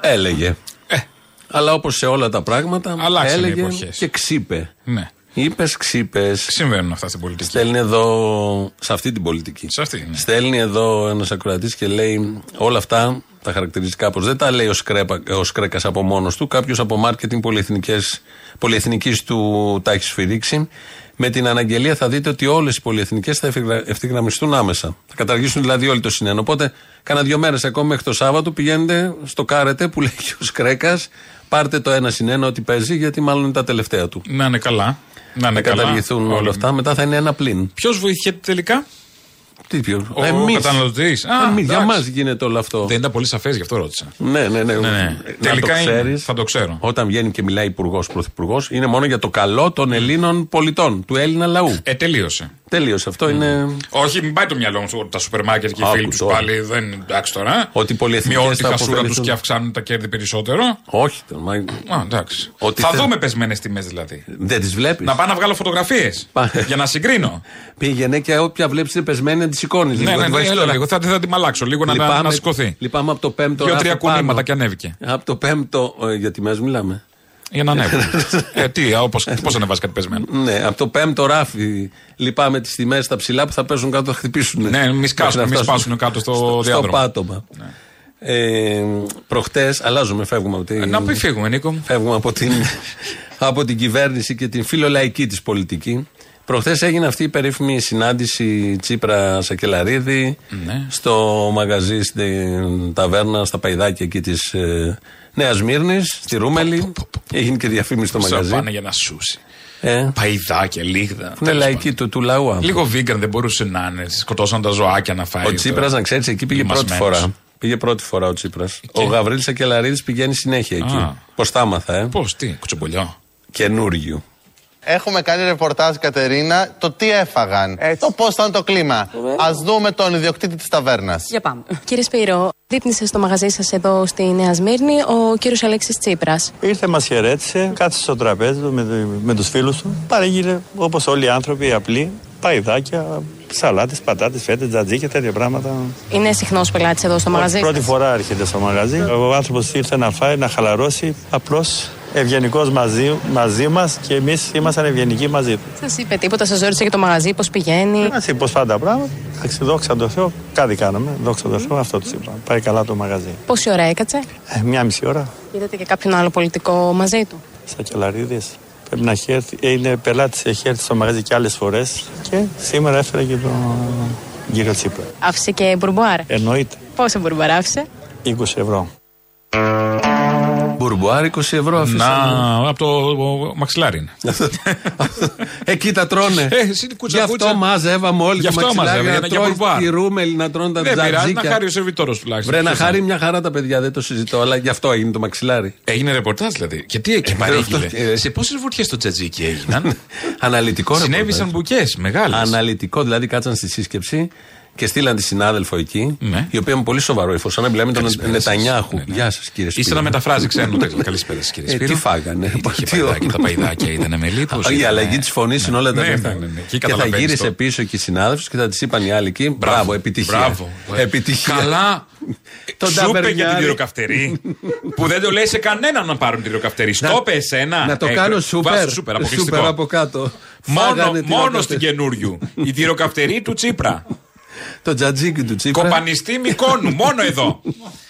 Έλεγε. Αλλά όπως σε όλα τα πράγματα, Αλλάξαν οι έλεγε εποχές. και ξύπε. Ναι. Είπες, ξύπες. Συμβαίνουν αυτά στην πολιτική. Στέλνει εδώ, σε αυτή την πολιτική. Σε αυτή, ναι. Στέλνει εδώ ένας ακροατής και λέει όλα αυτά τα χαρακτηριστικά κάπως. Δεν τα λέει ο, Σκρέπα, ο Σκρέκας από μόνος του. Κάποιος από μάρκετινγκ πολυεθνικής του τα έχει σφυρίξει. Με την αναγγελία θα δείτε ότι όλες οι πολυεθνικές θα ευθυγρα- ευθυγραμμιστούν άμεσα. Θα καταργήσουν δηλαδή όλοι το συνένο. Οπότε, κάνα δύο μέρες ακόμα μέχρι το Σάββατο πηγαίνετε στο κάρετε που λέει και ο Σκρέκας. Πάρτε το ένα συνένο ότι παίζει, γιατί μάλλον είναι τα τελευταία του. Να είναι καλά. Να είναι Θα καλά. καταργηθούν όλα αυτά. Μετά θα είναι ένα πλήν. Ποιος βοηθιέται τελικά, Τι πιο. ο Εμείς. καταναλωτής. Εμείς, για μας γίνεται όλο αυτό. Δεν ήταν πολύ σαφές, γι' αυτό ρώτησα. Ναι, ναι, ναι. Ναι, ναι. Να Τελικά το είναι. ξέρεις, Θα το ξέρω. Όταν βγαίνει και μιλάει υπουργός, πρωθυπουργός, είναι μόνο για το καλό των Ελλήνων πολιτών, του Έλληνα λαού. Ε, τελείωσε. Τελείωσε. Αυτό είναι. Όχι, μην πάει το μυαλό μου ότι τα σούπερ μάρκετ και οι Άκου φίλοι τους τώρα. πάλι δεν είναι εντάξει τώρα. Ότι οι πολυεθνικές Μειώνουν τη θα χασούρα τους αποφεληθούν. και αυξάνουν τα κέρδη περισσότερο. Όχι. το- μα- Α, εντάξει. Ότι θα θε- δούμε πεσμένες τιμές δηλαδή. Δεν τις βλέπεις. Να πάω να βγάλω φωτογραφίες Πά- για να συγκρίνω. Πήγαινε και όποια βλέπεις είναι πεσμένη να τη σηκώνεις. ναι, ναι, ναι, έλα λίγο. Θα, θα την αλλάξω λίγο να, να, να σηκωθεί. Λυπάμαι από το πέμπτο. Δύο-τρία ράφι πάνω. κουνήματα και ανέβηκε. Από το πέμπτο. ε, Για τιμές μιλάμε. Για να ανέβουν. ε, τι, όπως, πώς ανεβάζει κάτι πεσμένο. Ναι, από το πέμπτο ράφι λυπάμαι τις τιμές στα ψηλά που θα πέσουν κάτω, θα χτυπήσουν. Ναι, μη σκάσουν, Μέχρι να μη φτάσουν σπάσουν κάτω στο στο διάδρομο. πάτωμα. Ε, Προχτές, αλλάζουμε, φεύγουμε από την. Να πει φύγουμε, Νίκο μου. Φεύγουμε από την, από την κυβέρνηση και την φιλολαϊκή της πολιτική. Προχθέ έγινε αυτή η περίφημη συνάντηση Τσίπρα Σακελαρίδη Ναι. στο μαγαζί στην ταβέρνα, στα παϊδάκια εκεί της ε, Νέας Μύρνης, στη Ρούμελη. Έγινε και διαφήμιση στο Θα μαγαζί. πάνε για να σούσει. Ε, Παϊδάκια, λίγδα. είναι τέλος λαϊκή του, του λαού. άνθρωποι. Λίγο vegan δεν μπορούσε να είναι. Σκοτώσαν τα ζωάκια να φάει. Ο Τσίπρας, να ξέρεις, εκεί πήγε πρώτη Λιμασμένος. φορά. Πήγε πρώτη φορά ο Τσίπρας. Ο Γαβρίλ Σακελαρίδη πηγαίνει συνέχεια εκεί. Α. Πώς τα άμαθα, ε; Πώς, τι, κουτσομπολιό. Καινούργιου. Έχουμε κάνει ρεπορτάζ, Κατερίνα, το τι έφαγαν. Το πώς ήταν το κλίμα. Α δούμε τον ιδιοκτήτη της ταβέρνας. Για πάμε. Κύριε Σπύρο, δείπνησε στο μαγαζί σας εδώ στη Νέα Σμύρνη ο κύριος Αλέξης Τσίπρας. Ήρθε, μας χαιρέτησε, κάθισε στο τραπέζι του με, με τους φίλους του. Παρήγγειλε όπως όλοι οι άνθρωποι απλοί, παϊδάκια, σαλάτες, πατάτες, φέτες, τζατζίκια, τέτοια πράγματα. Είναι συχνός πελάτης εδώ στο μαγαζί. Πρώτη σας; φορά έρχεται στο μαγαζί. Ο άνθρωπος ήρθε να φάει, να χαλαρώσει. Απλώς ευγενικός μαζί, μαζί μας και εμείς ήμασταν ευγενικοί μαζί του. Σας είπε τίποτα, σας ρώτησε για το μαγαζί, πώς πηγαίνει; Μα είπε πώ πάνε τα πράγματα. Εντάξει, δόξα τω Θεώ, κάτι κάναμε. Δόξα τω Θεώ, αυτό τους είπα. Πάει καλά το μαγαζί. Πόση ώρα έκατσε; Ε, μια μισή ώρα Είδατε και κάποιον άλλο πολιτικό μαζί του; στα κελαρίδες. Πρέπει να έχει έρθει. Ε, Είναι πελάτης, έχει έρθει στο μαγαζί και άλλες φορές. Και σήμερα έφερε και τον κύριο Τσίπρα. Άφησε και μπουρμπουάρ; Εννοείται. Πόσο μπουρμπουάρ άφησε; 20 ευρώ. Μπουρμπουάρ 20 ευρώ αφήσα. Να, από το μαξιλάρι είναι. Εκεί τα τρώνε. Ε, εσύ την κούτσα, Γι' αυτό κούτσα. μαζεύαμε όλοι Γι' τα αυτό μαξιλάρια μαζεύαμε, να για- για τρώει μπουρμπουάρ. τη ρούμελη, να τρώνε τα Δεν πειράζει, να τζατζίκια. χάρει ο σερβιτόρος τουλάχιστον. Βρε να Ποιος χάρει είναι. μια χαρά τα παιδιά, δεν το συζητώ, αλλά γι' αυτό έγινε το μαξιλάρι. Έγινε ρεπορτάζ δηλαδή. Και τι και παρήγγειλε; αυτό, ε, Σε πόσες βουτιές το τζατζίκι έγιναν; Αναλυτικό Συνέβησαν ρεπορτάζ. μπουκές μεγάλες. Αναλυτικό, δηλαδή κάτσαν στη σύσκεψη και στείλαν τη συνάδελφο εκεί, Ναι. η οποία είναι πολύ σοβαρό ύφος. Σαν να μιλάμε με τον Καλησπέρα Νετανιάχου. σας. Ναι, ναι. Γεια σας, κύριε Ύστερα Σπύρο. μεταφράζει ξένο τέξτο. Καλησπέρα σας κύριε Ε, Σπύρο. τι φάγανε. Είχε Τι παϊδάκια, όνομα. τα παϊδάκια ήταν με λίπος. Η ήταν- αλλαγή της φωνής είναι όλα τα Ναι, λεφτά. ναι, ναι, ναι. Και Και θα καταλαβαίνεις γύρισε το. πίσω και η συνάδελφος και θα της είπαν οι άλλοι εκεί. Μπράβο, επιτυχία. Μπράβο. Επιτυχία. Καλά. Τον Σου είπε για ταβερνιάρη. την τυροκαυτερή. που δεν το λέει σε κανέναν να πάρουν τυροκαυτερή. Στο είπε εσένα. Να το Ε, κάνω βάζω σούπερ. σούπερ, Σούπερ αποκλειστικό. από κάτω. Μόνο, Φάγανε τη μόνο ροκαυτερή. στην καινούριου. Η τυροκαυτερή του Τσίπρα. Το τζατζίκι του Τσίπρα. Κοπανιστή Μικόνου, μόνο εδώ.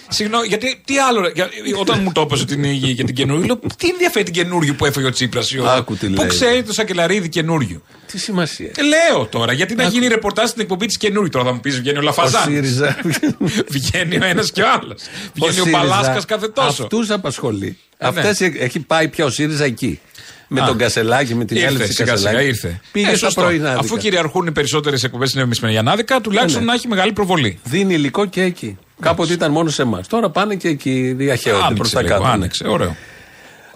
Συγγνώμη, γιατί τι άλλο. για- όταν μου το έπωσε την υγεία για την καινούργια, λέω τι ενδιαφέρει την καινούργια που έφεγε ο Τσίπρας η ώρα; Άκου τι Πού λέει. ξέρει το σακελαρίδι καινούριο. Τι σημασία. Ε, λέω τώρα, γιατί να γίνει ρεπορτάζ στην εκπομπή της καινούργια. Τώρα θα μου πεις βγαίνει ο Ο Λαφαζάνη. ΣΥΡΙΖΑ. Βγαίνει ο ένας και ο άλλος. Βγαίνει ο Παλάσκα κάθε τόσο. Αυτούς απασχολεί. Ε, ναι. Αυτές έχει πάει πια ο ΣΥΡΙΖΑ εκεί. Με Α. τον Κασελάκη, με την Ήρθε, έλευση σιγά σιγά Κασελάκη. ήρθε. Πήγε Ε, στα σωστό. πρωινάδικα. Αφού κυριαρχούν οι περισσότερες εκπομπές στην Μεσημεριανάδικα, τουλάχιστον Ε, ναι. να έχει μεγάλη προβολή. Δίνει υλικό και εκεί. Κάποτε ήταν μόνο σε εμάς. Τώρα πάνε και εκεί, διαχέονται προς Άνοιξε, τα λίγο, κάτω. ναι. άνοιξε, ωραίο.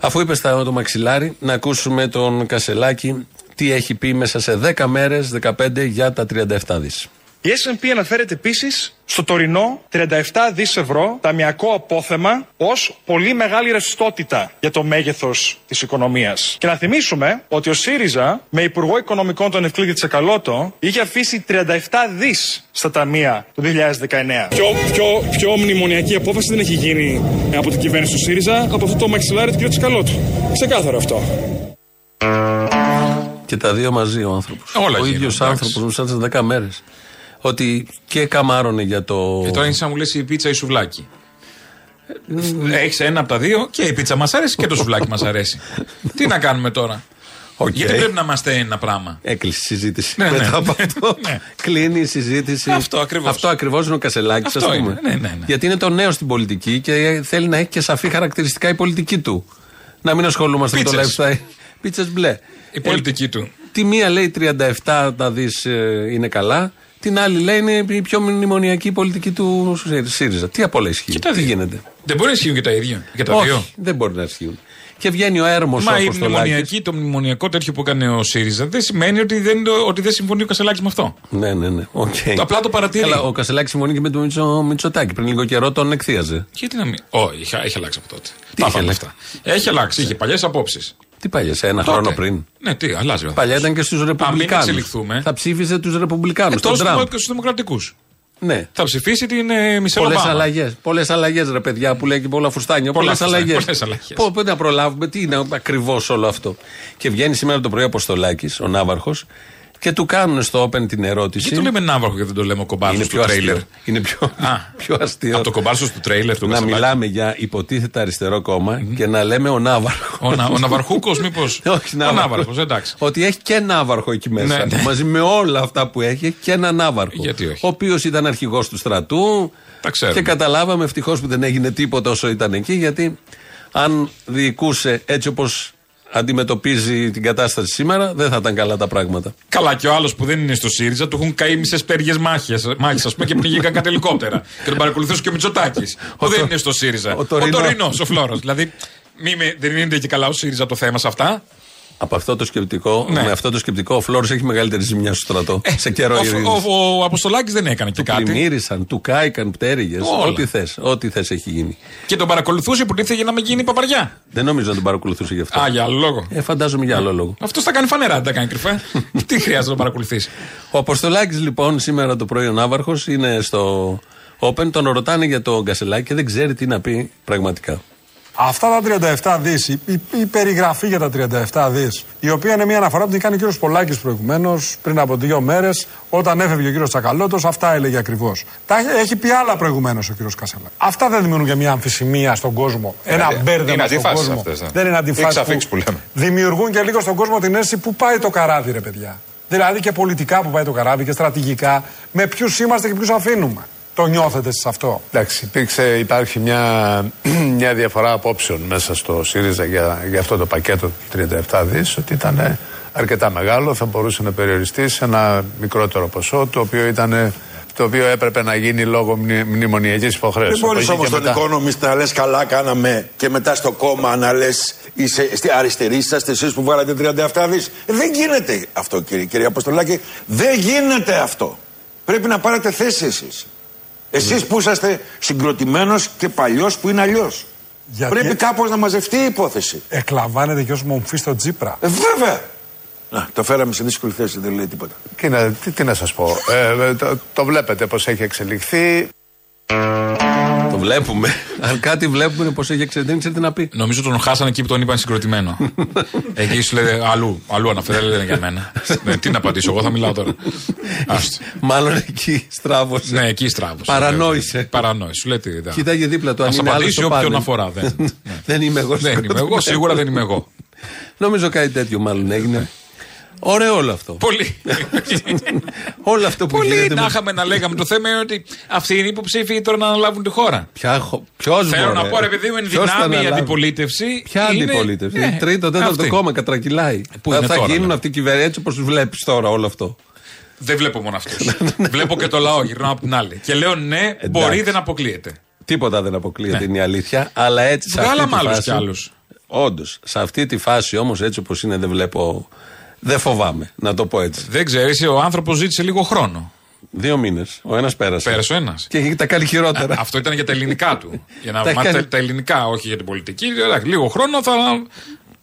Αφού είπες στα- το μαξιλάρι, να ακούσουμε τον Κασελάκη τι έχει πει μέσα σε 10 μέρες, 15 για τα 37 δις. Η S&P αναφέρεται επίσης στο τωρινό 37 δις ευρώ ταμιακό απόθεμα ως πολύ μεγάλη ρευστότητα για το μέγεθος της οικονομίας. Και να θυμίσουμε ότι ο ΣΥΡΙΖΑ με Υπουργό Οικονομικών τον Ευκλήδη Τσακαλώτο είχε αφήσει 37 δις στα ταμεία το 2019. Πιο, πιο, πιο μνημονιακή απόφαση δεν έχει γίνει από την κυβέρνηση του ΣΥΡΙΖΑ από αυτό το μαξιλάρι του κ. Τσακαλώτου. Ξεκάθαρο αυτό. Και τα δύο μαζί ο άνθρωπος. Όλα Ο γίνανε, ίδιος εντάξει. άνθρωπος μέσα σε 10 μέρες. Ότι και καμάρωνε για το. Και τώρα είναι σαν να μου λες η πίτσα ή σουβλάκι. Έχεις ένα από τα δύο και η πίτσα μας αρέσει και το σουβλάκι μας αρέσει. Τι να κάνουμε τώρα; Οκ. Γιατί πρέπει να είμαστε ένα πράγμα; Έκλεισε η συζήτηση. Ναι, ναι. Μετά από αυτό. Ναι. Κλείνει η συζήτηση. Αυτό ακριβώς. Αυτό ακριβώς είναι ο Κασελάκης, Αυτό α είναι. πούμε. Ναι, ναι, ναι. Γιατί είναι το νέο στην πολιτική και θέλει να έχει και σαφή χαρακτηριστικά η πολιτική του. Να μην ασχολούμαστε με το Πίτσες. lifestyle. Πίτσες μπλε. Η πολιτική του. Τη μία λέει 37 τα δι είναι καλά. Την άλλη λέει είναι η πιο μνημονιακή πολιτική του ΣΥΡΙΖΑ. Τι απ' όλα ισχύει. Τι γίνεται. Δεν μπορεί να ισχύουν και τα ίδια. Και τα Όχι, δύο. δεν μπορεί να ισχύουν. Και βγαίνει ο έρμος ο Μα η Αποστολάκης. μνημονιακή, το μνημονιακό τέτοιο που έκανε ο ΣΥΡΙΖΑ δεν σημαίνει ότι δεν, ότι δεν συμφωνεί ο Κασελάκης με αυτό. Ναι, ναι, ναι. οκ. Απλά το παρατηρεί. Καλά, ο Κασελάκης συμφωνεί και με τον Μητσο, Μητσοτάκη. Πριν λίγο καιρό τον εκθείαζε. Γιατί να μην. Όχι, έχει, έχει αλλάξει από τότε. Τι Τα είχε είπαμε αλλάξει; αυτά. Έχει αλλάξει. Είχε παλιές απόψεις. Τι παλιές, ένα Τότε. χρόνο πριν. Ναι, τι, αλλάζει. ο Παλιά άνθρωπος. ήταν και στους Α, μην Ρεπουμπλικάνους. εξελιχθούμε. Θα ψήφιζε τους Ρεπουμπλικάνους. Ε, τον τόσο Τραμπ. και στους Δημοκρατικούς. Ναι. Θα ψηφίσει την ε, Μισελ Πολλές Ομπάμα. αλλαγές. Πολλές αλλαγές, ρε παιδιά, που λέει και πολλά φουστάνια. Πολλά Πολλές φουστάνια, αλλαγές. πολλές αλλαγές. Πού να προλάβουμε, τι είναι ακριβώς όλο αυτό. Και βγαίνει σήμερα το πρωί ο Αποστολάκης, ο Ναύαρχος, και του κάνουν στο Open την ερώτηση. Γιατί το λέμε Ναύαρχο και δεν το λέμε ο κομπάρσο είναι του πιο τρέιλερ; αστείο. Είναι πιο, Α, πιο αστείο. Από το κομπάρσο του τρέιλερ του να Κασελάκη. μιλάμε για υποτίθεται αριστερό κόμμα και να λέμε ο Ναύαρχος. Ο, Να- ο Ναυαρχούκος, μήπως; Όχι, Ο Ναύαρχος. Ναύαρχος, εντάξει. Ότι έχει και Ναύαρχο εκεί μέσα. Ναι, ναι. Μαζί με όλα αυτά που έχει, έχει και ένα Ναύαρχο. Γιατί όχι; Ο οποίος ήταν αρχηγός του στρατού. Τα ξέρουμε. Και καταλάβαμε ευτυχώς που δεν έγινε τίποτα όσο ήταν εκεί, γιατί αν διοικούσε έτσι όπως αντιμετωπίζει την κατάσταση σήμερα, δεν θα ήταν καλά τα πράγματα. Καλά, και ο άλλος που δεν είναι στο ΣΥΡΙΖΑ του έχουν καεί μισές πέργε μάχες, ας πούμε, και πνιγήκαν κάτι ελικόπτερα. και τον παρακολουθούσε και ο Μητσοτάκης. Που δεν είναι στο ΣΥΡΙΖΑ. ο Ο Τωρινός. Τωρινός, ο Φλόρος. δηλαδή, μη με- δεν είναι και καλά ο ΣΥΡΙΖΑ το θέμα σε αυτά. Από αυτό το σκεπτικό, Ναι. με αυτό το σκεπτικό, ο Φλόρο έχει μεγαλύτερη ζημιά στο στρατό. σε καιρό ο, ειρήνης. ο, ο, ο Αποστολάκης δεν έκανε και Του κάτι. πλημμύρισαν, του κάηκαν πτέρυγες. Όλα. Ό,τι θες. Ό,τι θες έχει γίνει. Και τον παρακολουθούσε που ήρθε για να μην γίνει παπαριά. Δεν νομίζω να τον παρακολουθούσε γι' αυτό. Α, για άλλο λόγο. Ε, φαντάζομαι για άλλο λόγο. Αυτός τα κάνει φανερά, δεν τα κάνει κρυφά. Τι χρειάζεται να τον παρακολουθήσει. Ο Αποστολάκης λοιπόν σήμερα το πρωί ο Ναύαρχος είναι στο Open, τον ρωτάνε για τον Κασελάκη και δεν ξέρει τι να πει πραγματικά. Αυτά τα 37 δις, η, η, η περιγραφή για τα 37 δις, η οποία είναι μια αναφορά που την κάνει ο κύριος Πολάκης προηγουμένως, πριν από δύο μέρες, όταν έφευγε ο κύριος Τσακαλώτος, αυτά έλεγε ακριβώς. Τα έχει- έχει πει άλλα προηγουμένως ο κύριος Κασελάκη. Αυτά δεν δημιουργούν και μια αμφισημία στον κόσμο, ένα είναι μπέρδεμα στον αντιφάσεις κόσμο. αυτές, ναι. Δεν είναι αντιφάσεις. Εξαφίξ που λέμε. Δημιουργούν και λίγο στον κόσμο την αίσθηση που πάει το καράβι, ρε παιδιά. Δηλαδή και πολιτικά που πάει το καράβι και στρατηγικά, με ποιους είμαστε και ποιους αφήνουμε. Το νιώθετε σε αυτό; Εντάξει, υπήρξε, υπάρχει μια, μια διαφορά απόψεων μέσα στο ΣΥΡΙΖΑ για, για αυτό το πακέτο 37 δις, ότι ήταν αρκετά μεγάλο, θα μπορούσε να περιοριστεί σε ένα μικρότερο ποσό, το οποίο, ήταν, το οποίο έπρεπε να γίνει λόγω μνη, μνημονιακής υποχρέωσης. Δεν μπορείς Από εκεί όμως και τον μετά- Economist να λες καλά κάναμε και μετά στο κόμμα να λες αριστεροί είσαστε εσείς που βάλατε 37 δις. Δεν γίνεται αυτό κύριε, κύριε Αποστολάκη. Δεν γίνεται αυτό. Πρέπει να πάρετε θέση εσείς. Εσείς που είσαστε συγκροτημένος και παλιός που είναι αλλιώς. Γιατί- Πρέπει κάπως να μαζευτεί η υπόθεση. Εκλαμβάνεται και ως μομφή στο Τζίπρα. Ε, βέβαια. Να, το φέραμε σε δύσκολη θέση, δεν λέει τίποτα. Τι να, τι, τι να σας πω, ε, ε, το, το βλέπετε πως έχει εξελιχθεί. Το βλέπουμε. Αν κάτι βλέπουμε είναι πώ έχει εξελιχθεί, δεν ξέρει τι να πει. Νομίζω τον χάσανε εκεί που τον είπαν συγκροτημένο. εκεί σου λέει αλλού, αλλού αναφέρεται, δεν λένε για μένα. ναι, τι να απαντήσω, εγώ θα μιλάω τώρα. Άστο. Μάλλον εκεί στράβωσε. Ναι, εκεί στράβωσε. Παρανόησε. Παρανόησε. Σου λέει τι. δα. Κοίταγε δίπλα του. Αν Ας είναι άλλος απαντήσει στο όποιον πάνελ. αφορά. Δεν, Δεν είμαι εγώ. δεν είμαι εγώ, σίγουρα δεν είμαι εγώ. Νομίζω κάτι τέτοιο μάλλον έγινε. Ωραίο όλο αυτό. Πολύ. όλο αυτό που Πολύ γίνεται. να με- είχαμε να λέγαμε. Το θέμα είναι ότι αυτοί είναι υποψήφοι τώρα να αναλάβουν τη χώρα. Ποιος Θέλω να πω, ρε παιδί μου, εν δυνάμει η αντιπολίτευση. Ποια είναι- αντιπολίτευση; Ναι, Τρίτο, τέταρτο αυτή. κόμμα κατρακυλάει. Πού θα είναι θα τώρα, γίνουν ναι. αυτοί οι κυβερνήσει έτσι όπως τους βλέπεις τώρα όλο αυτό. Δεν βλέπω μόνο αυτούς. βλέπω και το λαό γυρνάω από την άλλη. Και λέω ναι, μπορεί, δεν αποκλείεται. Τίποτα δεν αποκλείεται, είναι η αλήθεια. Αλλά έτσι σε Βγάλαμε αυτή τη άλλους φάση. κι άλλους. Όντως. Σε αυτή τη φάση όμως, έτσι όπως είναι, δεν βλέπω. Δεν φοβάμαι, να το πω έτσι. Δεν ξέρεις, ο άνθρωπος ζήτησε λίγο χρόνο. Δύο μήνες. Ο ένας πέρασε. Πέρασε ο ένας. Και έχει τα κάνει χειρότερα. Αυτό ήταν για τα ελληνικά του. Για να Τα μάθει κάνει- τα, τα ελληνικά, όχι για την πολιτική. Εντάξει, λίγο χρόνο θα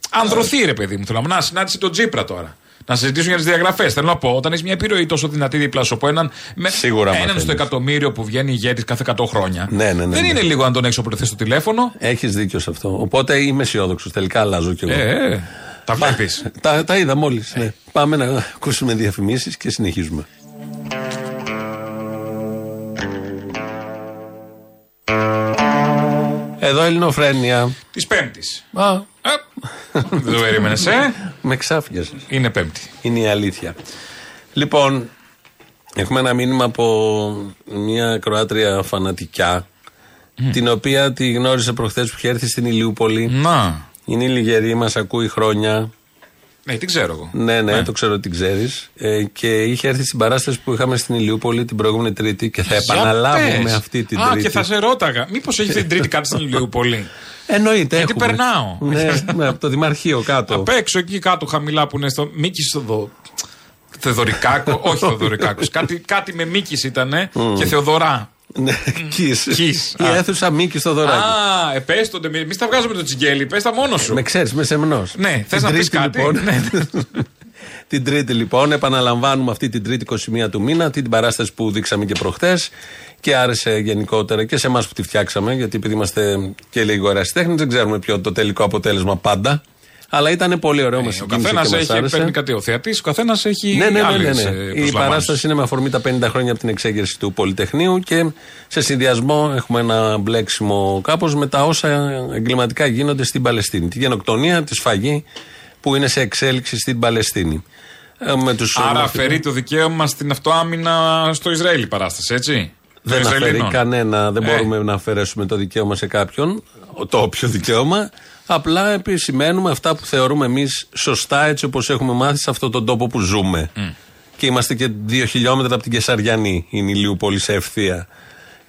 ανδρωθεί, ρε παιδί μου. Θέλω να πω, να συνάντησε τον Τζίπρα τώρα. Να συζητήσουν για τις διαγραφές. Θέλω να πω, όταν έχεις μια επιρροή τόσο δυνατή δίπλα σου από έναν. Με Σίγουρα έναν μαθαίνεις. στο εκατομμύριο που βγαίνει ηγέτης κάθε 100 χρόνια. Ναι, ναι, ναι, δεν ναι. είναι λίγο αν τον έχει οπλωθεί στο τηλέφωνο. Έχεις δίκιο σε αυτό. Οπότε είμαι αισιόδοξος. Τελικά αλλάζω κι εγώ. Ε, ε, τα βλέπει. Τα, τα είδα μόλις. Ναι. Πάμε να ακούσουμε διαφημίσεις και συνεχίζουμε. Εδώ Ελληνοφρένεια. Της Πέμπτης. Α, Δεν το περίμενες, ε; με ξάφιασε. Είναι Πέμπτη. Είναι η αλήθεια. Λοιπόν, έχουμε ένα μήνυμα από μια Κροάτρια φανατικιά, την οποία τη γνώρισε προχθές που είχε έρθει στην Ηλιούπολη. Να. Είναι η Λιγερή, μας ακούει χρόνια. Ναι, την ξέρω εγώ. Ναι, ναι, το ξέρω ότι την ξέρεις. Ε, και είχε έρθει στην παράσταση που είχαμε στην Ηλιούπολη την προηγούμενη Τρίτη και θα Για επαναλάβουμε πες. αυτή την Α, Τρίτη. και θα σε ρώταγα. Μήπως έχεις την Τρίτη κάτι στην Ηλιούπολη; Εννοείται. Γιατί έχουμε. περνάω. Ναι, ναι, από το Δημαρχείο κάτω. Απ' έξω εκεί κάτω χαμηλά που είναι στο Μίκης στο δω. Θεοδωρικάκο, όχι Θεοδωρικάκος. κάτι, κάτι με Μίκης ήταν και Θεοδωρά. Ναι, Kiss. Kiss. Η Α. αίθουσα Μίκη στο δωράκι. Α, ε, πες το, εμεί τα βγάζουμε το τσιγκέλι, πες τα μόνος σου. Με ξέρεις, με σεμνός. Ναι, θες να πεις κάτι; Ναι. την Τρίτη λοιπόν, επαναλαμβάνουμε αυτή την Τρίτη 21 του μήνα, αυτή την παράσταση που δείξαμε και προχθές και άρεσε γενικότερα και σε εμάς που τη φτιάξαμε, γιατί επειδή είμαστε και λίγο ερασιτέχνε, δεν ξέρουμε ποιο το τελικό αποτέλεσμα πάντα. Αλλά ήταν πολύ ωραίο, μας Ο συγκίνησε καθένας και μας έχει, άρεσε. παίρνει κάτι ο θεατή, ο καθένας έχει Ναι, ναι, ναι, ναι, άλλες, ναι. ε, Η προσλαμβάνσεις. παράσταση είναι με αφορμή τα 50 χρόνια από την εξέγερση του Πολυτεχνείου και σε συνδυασμό έχουμε ένα μπλέξιμο κάπως με τα όσα εγκληματικά γίνονται στην Παλαιστίνη. Τη γενοκτονία, τη σφαγή που είναι σε εξέλιξη στην Παλαιστίνη. Ε, Με τους Άρα μαθητές- αφαιρεί το δικαίωμα στην αυτοάμυνα στο Ισραήλ η παράσταση, έτσι; Δεν Των αφαιρεί Ισραηλινών. κανένα, δεν Ε. μπορούμε να αφαιρέσουμε το δικαίωμα σε κάποιον, το όποιο δικαίωμα. Απλά επισημαίνουμε αυτά που θεωρούμε εμείς σωστά έτσι όπως έχουμε μάθει σε αυτόν τον τόπο που ζούμε. Και είμαστε και δύο χιλιόμετρα από την Κεσαριανή, είναι η Λιούπολη σε ευθεία.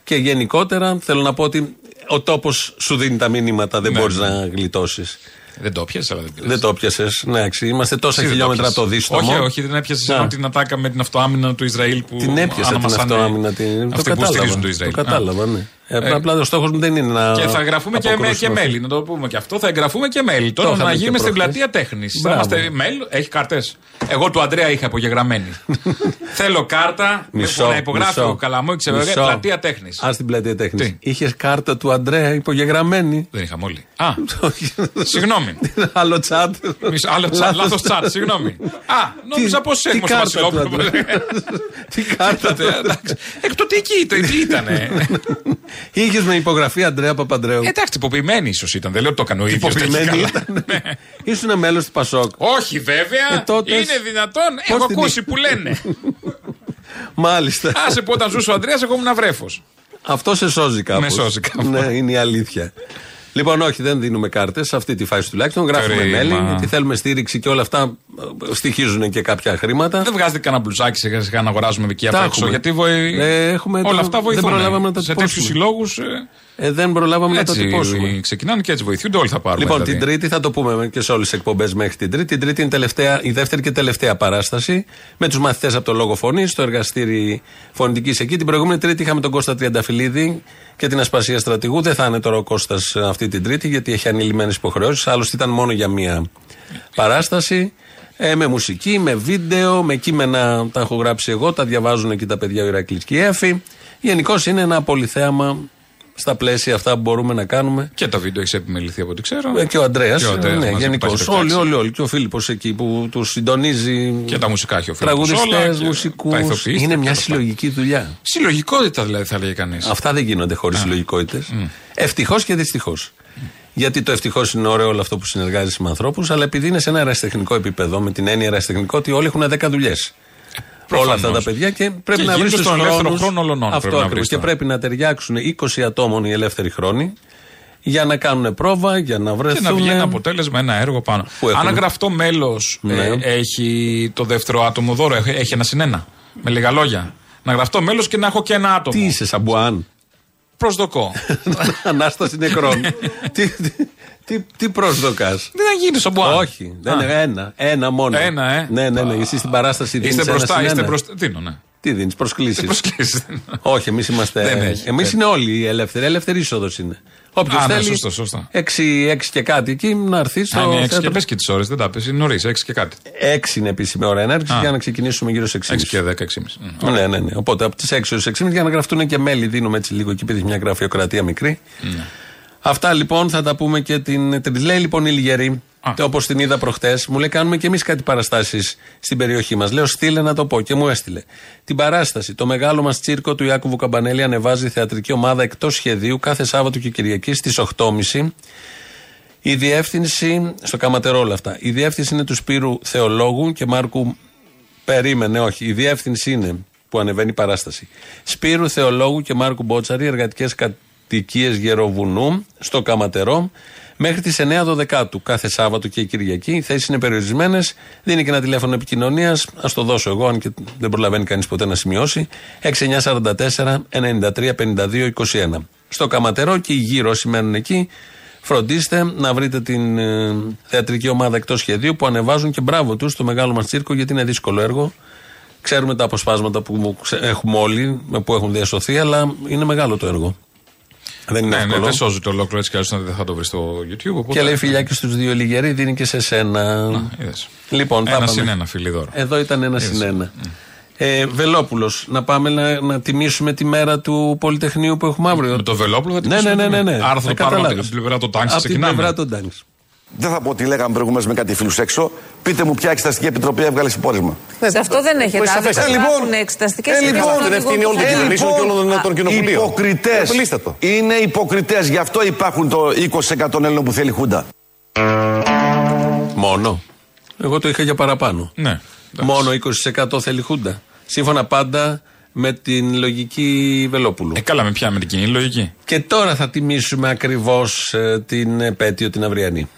Και γενικότερα θέλω να πω ότι ο τόπος σου δίνει τα μηνύματα, δεν Ναι, μπορείς ναι. να γλιτώσεις. Δεν το πιάσε, αλλά δεν πειράζει. Δεν το πιασε. Ναι, αξί, είμαστε τόσα Εσύ δεν το χιλιόμετρα πιάσες. το δίστομο. Όχι, όχι, δεν έπιασες Να. ενώ την ατάκα με την αυτοάμυνα του Ισραήλ που. Την έπιασε την αναμασάνε αυτοάμυνα. Την... Το Αυτοί που κατάλαβα. στηρίζουν το Ισραήλ. Το κατάλαβα, Α. ναι. Ε, Ε, απλά ο στόχος μου δεν είναι να. Και θα εγγραφούμε και, με, και αποκρούσουμε. μέλη, να το πούμε και αυτό. Θα εγγραφούμε και μέλη. Τώρα είχαμε να και γίνουμε στην προχθές. πλατεία τέχνης. Θα Μπράβο. είμαστε μέλη. Έχει κάρτε. Εγώ του Αντρέα είχα απογεγραμμένη. Θέλω κάρτα Μισό, που να υπογράφει μισό. ο Καλαμό και Μισό. πλατεία τέχνης. Α την πλατεία τέχνης. Τι; Είχες κάρτα του Αντρέα υπογεγραμμένη. Δεν είχαμε όλοι. Α, συγγνώμη. Άλλο τσάτ. Μισό- Άλλο τσάτ, λάθος τσάτ, συγγνώμη. Α, νόμιζα πως τι έχουμε στο κάρτα του Βασιλόπουλο. Αντρέα; Τι κάρτα του Εντάξει. Εκ τότε εκεί, το τι ήτανε; Είχες με υπογραφή Αντρέα Παπαντρέου. Εντάξει, τυποποιημένη ίσως ήταν. Δεν λέω ότι το έκανε ο ίδιο. Τυποποιημένη ήταν. Ήσουν μέλος του Πασόκ. Όχι, βέβαια. Ε, τότε- Είναι δυνατόν. Πώς Έχω την ακούσει είχες; που λένε. Μάλιστα. Άσε που όταν ζούσε ο Αντρέα, εγώ ήμουν βρέφος. Αυτό σε σώζει κάπως. Με σώζει κάπως. Ναι, είναι η αλήθεια. Λοιπόν, όχι, δεν δίνουμε κάρτες σε αυτή τη φάση τουλάχιστον. Γράφουμε Κρίμα. μέλη, γιατί θέλουμε στήριξη και όλα αυτά ε, στοιχίζουν και κάποια χρήματα. Δεν βγάζετε κανένα μπλουζάκι σιγά σιγά να αγοράζουμε εκεί Τα απ' έξω. έχουμε. Γιατί βοη... Ε, έχουμε όλα το- αυτά δεν βοηθούν. προλάβαμε να τα Σε τέτοιους τυπώσουμε. συλλόγους. Ε, δεν προλάβαμε να το Έτσι τυπώσουμε. ξεκινάνε και έτσι βοηθούνται. Όλοι θα πάρουμε. Λοιπόν, δηλαδή. την Τρίτη θα το πούμε και σε όλες τις εκπομπές μέχρι την Τρίτη. Την Τρίτη είναι τελευταία, η δεύτερη και τελευταία παράσταση με τους μαθητές από το Λόγο Φωνής στο εργαστήρι φωνητικής εκεί. Την προηγούμενη Τρίτη είχαμε τον Κώστα Τριανταφυλλίδη και την Ασπασία Στρατηγού. Δεν θα είναι τώρα ο Κώστας αυτή την Τρίτη γιατί έχει ανηλυμένες υποχρεώσεις. Άλλωστε ήταν μόνο για μία παράσταση. Ε, με μουσική, με βίντεο, με κείμενα τα έχω γράψει εγώ, τα διαβάζουν εκεί τα παιδιά ο Ηρακλής και η Έφη. Γενικώ είναι ένα πολυθέαμα στα πλαίσια αυτά που μπορούμε να κάνουμε. Και το βίντεο έχει επιμεληθεί από ό,τι ξέρω. Ε, και ο Αντρέας. Και ο Αντρέας Ναι, μας γενικώς. έχει Όλοι, φτιάξει. όλοι, όλοι. Και ο Φίλιππος εκεί που του συντονίζει. Και τα μουσικά έχει ο Φίλιππος όλα Τραγουδιστέ, και μουσικούς. τα ηθοποιείς Είναι και μια τα λοιπά. συλλογική δουλειά. Συλλογικότητα δηλαδή θα λέγει κανείς. Αυτά δεν γίνονται χωρίς συλλογικότητες. Ευτυχώς και δυστυχώς. Γιατί το ευτυχώς είναι ωραίο όλο αυτό που συνεργάζεσαι με ανθρώπους, αλλά επειδή είναι σε ένα ερασιτεχνικό επίπεδο, με την έννοια ερασιτεχνικό, ότι όλοι έχουν 10 δουλειές. Όλα αυτά τα παιδιά και πρέπει Και να βρει γίνεται του στον ελεύθερο χρόνους. χρόνο όλων. Αυτό πρέπει να ακριβώς. βρεις Και τώρα. πρέπει να ταιριάξουν 20 ατόμων οι ελεύθεροι χρόνοι για να κάνουν πρόβα, για να Και βρεθούν. να βγει ένα αποτέλεσμα, ένα έργο πάνω. Που έχουν. Αν γραφτό μέλος Ναι. έχει το δεύτερο άτομο δώρο, έχει, έχει ένα συνένα. Με λίγα λόγια. Να γραφτώ μέλος και να έχω και ένα άτομο. Τι είσαι, Σαμπουάν; Προσδοκώ. Ανάσταση νεκρών. τι, τι, τι, τι προσδοκάς; Δεν θα γίνεις στον Μπουάν. Όχι, δεν Α. είναι ένα. Ένα μόνο. Ένα, ε. Ναι, ναι, ναι. Εσύ στην παράσταση δίνεις. Είστε μπροστά, είστε μπροστά. Δίνω, ναι. Τι δίνεις, προσκλήσεις; Τι προσκλήσεις δίνω. Όχι, εμείς είμαστε. Δεν έχει. Εμείς είναι όλοι οι ελεύθεροι. Ελεύθερη είσοδος είναι. Όποιος Α, ναι, θέλει. σωστό, σωστό. 6, 6 και κάτι εκεί να έρθει στο. Α, είναι 6 και θέατρο. πες και τις ώρες, δεν τα πες. Είναι νωρίς, 6 και κάτι. 6 είναι επίσημη ώρα έναρξη Α. για να ξεκινήσουμε γύρω σε 6. 6 και 10, 6,5. Ναι, ναι, ναι. Οπότε από τις 6 έως 6 για να γραφτούν και μέλη. Δίνουμε έτσι λίγο εκεί, επειδή έχει μια γραφειοκρατία μικρή. Ναι. Αυτά λοιπόν θα τα πούμε και την Τρίτη. Λέει λοιπόν η Λιγερή, όπως την είδα προχτές, μου λέει: Κάνουμε και εμείς κάτι παραστάσεις στην περιοχή μας. Λέω: Στείλε να το πω και μου έστειλε. Την παράσταση, το μεγάλο μας τσίρκο του Ιάκωβου Καμπανέλη ανεβάζει θεατρική ομάδα εκτός σχεδίου κάθε Σάββατο και Κυριακή στις 8.30. Η διεύθυνση, στο Καματερό όλα αυτά. Η διεύθυνση είναι του Σπύρου Θεολόγου και Μάρκου. Περίμενε, όχι. Η διεύθυνση είναι που ανεβαίνει η παράσταση. Σπύρου Θεολόγου και Μάρκου Μπότσαρη, εργατικές κατοικίε Γεροβουνού, στο Καματερό. Μέχρι τις 9 12 κάθε Σάββατο και Κυριακή. Οι θέσεις είναι περιορισμένες. Δίνει και ένα τηλέφωνο επικοινωνίας. Α το δώσω εγώ, αν και δεν προλαβαίνει κανείς ποτέ να σημειώσει. 6944 93 52 21. Στο Καματερό και οι γύρω όσοι μένουν εκεί. Φροντίστε να βρείτε την ε, θεατρική ομάδα εκτός σχεδίου που ανεβάζουν και μπράβο τους στο μεγάλο μας τσίρκο γιατί είναι δύσκολο έργο. Ξέρουμε τα αποσπάσματα που ξε- έχουμε όλοι, που έχουν διασωθεί, αλλά είναι μεγάλο το έργο. Δεν είναι Ναι, ναι, εύκολο. δεν σώζεται ολόκληρο έτσι κι αλλιώς δεν θα το βρεις στο YouTube. Οπότε... Και λέει φιλιά και στους δύο λιγεροί, δίνει και σε σένα. είδες. Λοιπόν, τα Ένα πάμε. συν ένα φιλιδόρο. Εδώ ήταν ένα Είδες. συν ένα. Ε, Βελόπουλος, να πάμε να, να τιμήσουμε τη μέρα του Πολυτεχνείου που έχουμε αύριο. Με το Βελόπουλο θα ναι, ναι, τιμήσουμε ναι, ναι, τη ναι. μέρα. Άρα θα Να το πάρουμε καταλάβεις. από την πλευρά των Τάγκς, Από την ξεκινάμε. πλευρά των Τάγκς. Δεν θα πω ότι λέγαμε προηγουμένως με κάτι φίλους έξω. Πείτε μου ποια εξεταστική επιτροπή έβγαλε συμπόρισμα. Σε αυτό δεν έχετε Πολύ άδικο. σαφές. Ε, Υπάρχουν λοιπόν, εξεταστικές ε, λοιπόν, την ευθύνη όλων των κυβερνήσεων και όλων των κοινοβουλίων. Υποκριτές. Είναι υποκριτές. Γι' αυτό υπάρχουν το 20% των Έλληνων που θέλει Χούντα. Μόνο. Εγώ το είχα για παραπάνω. Ναι. Μόνο 20% θέλει Χούντα. Σύμφωνα πάντα με την λογική Βελόπουλου. Ε, καλά, με ποια με την κοινή λογική. Και τώρα θα τιμήσουμε ακριβώς την επέτειο την αυριανή.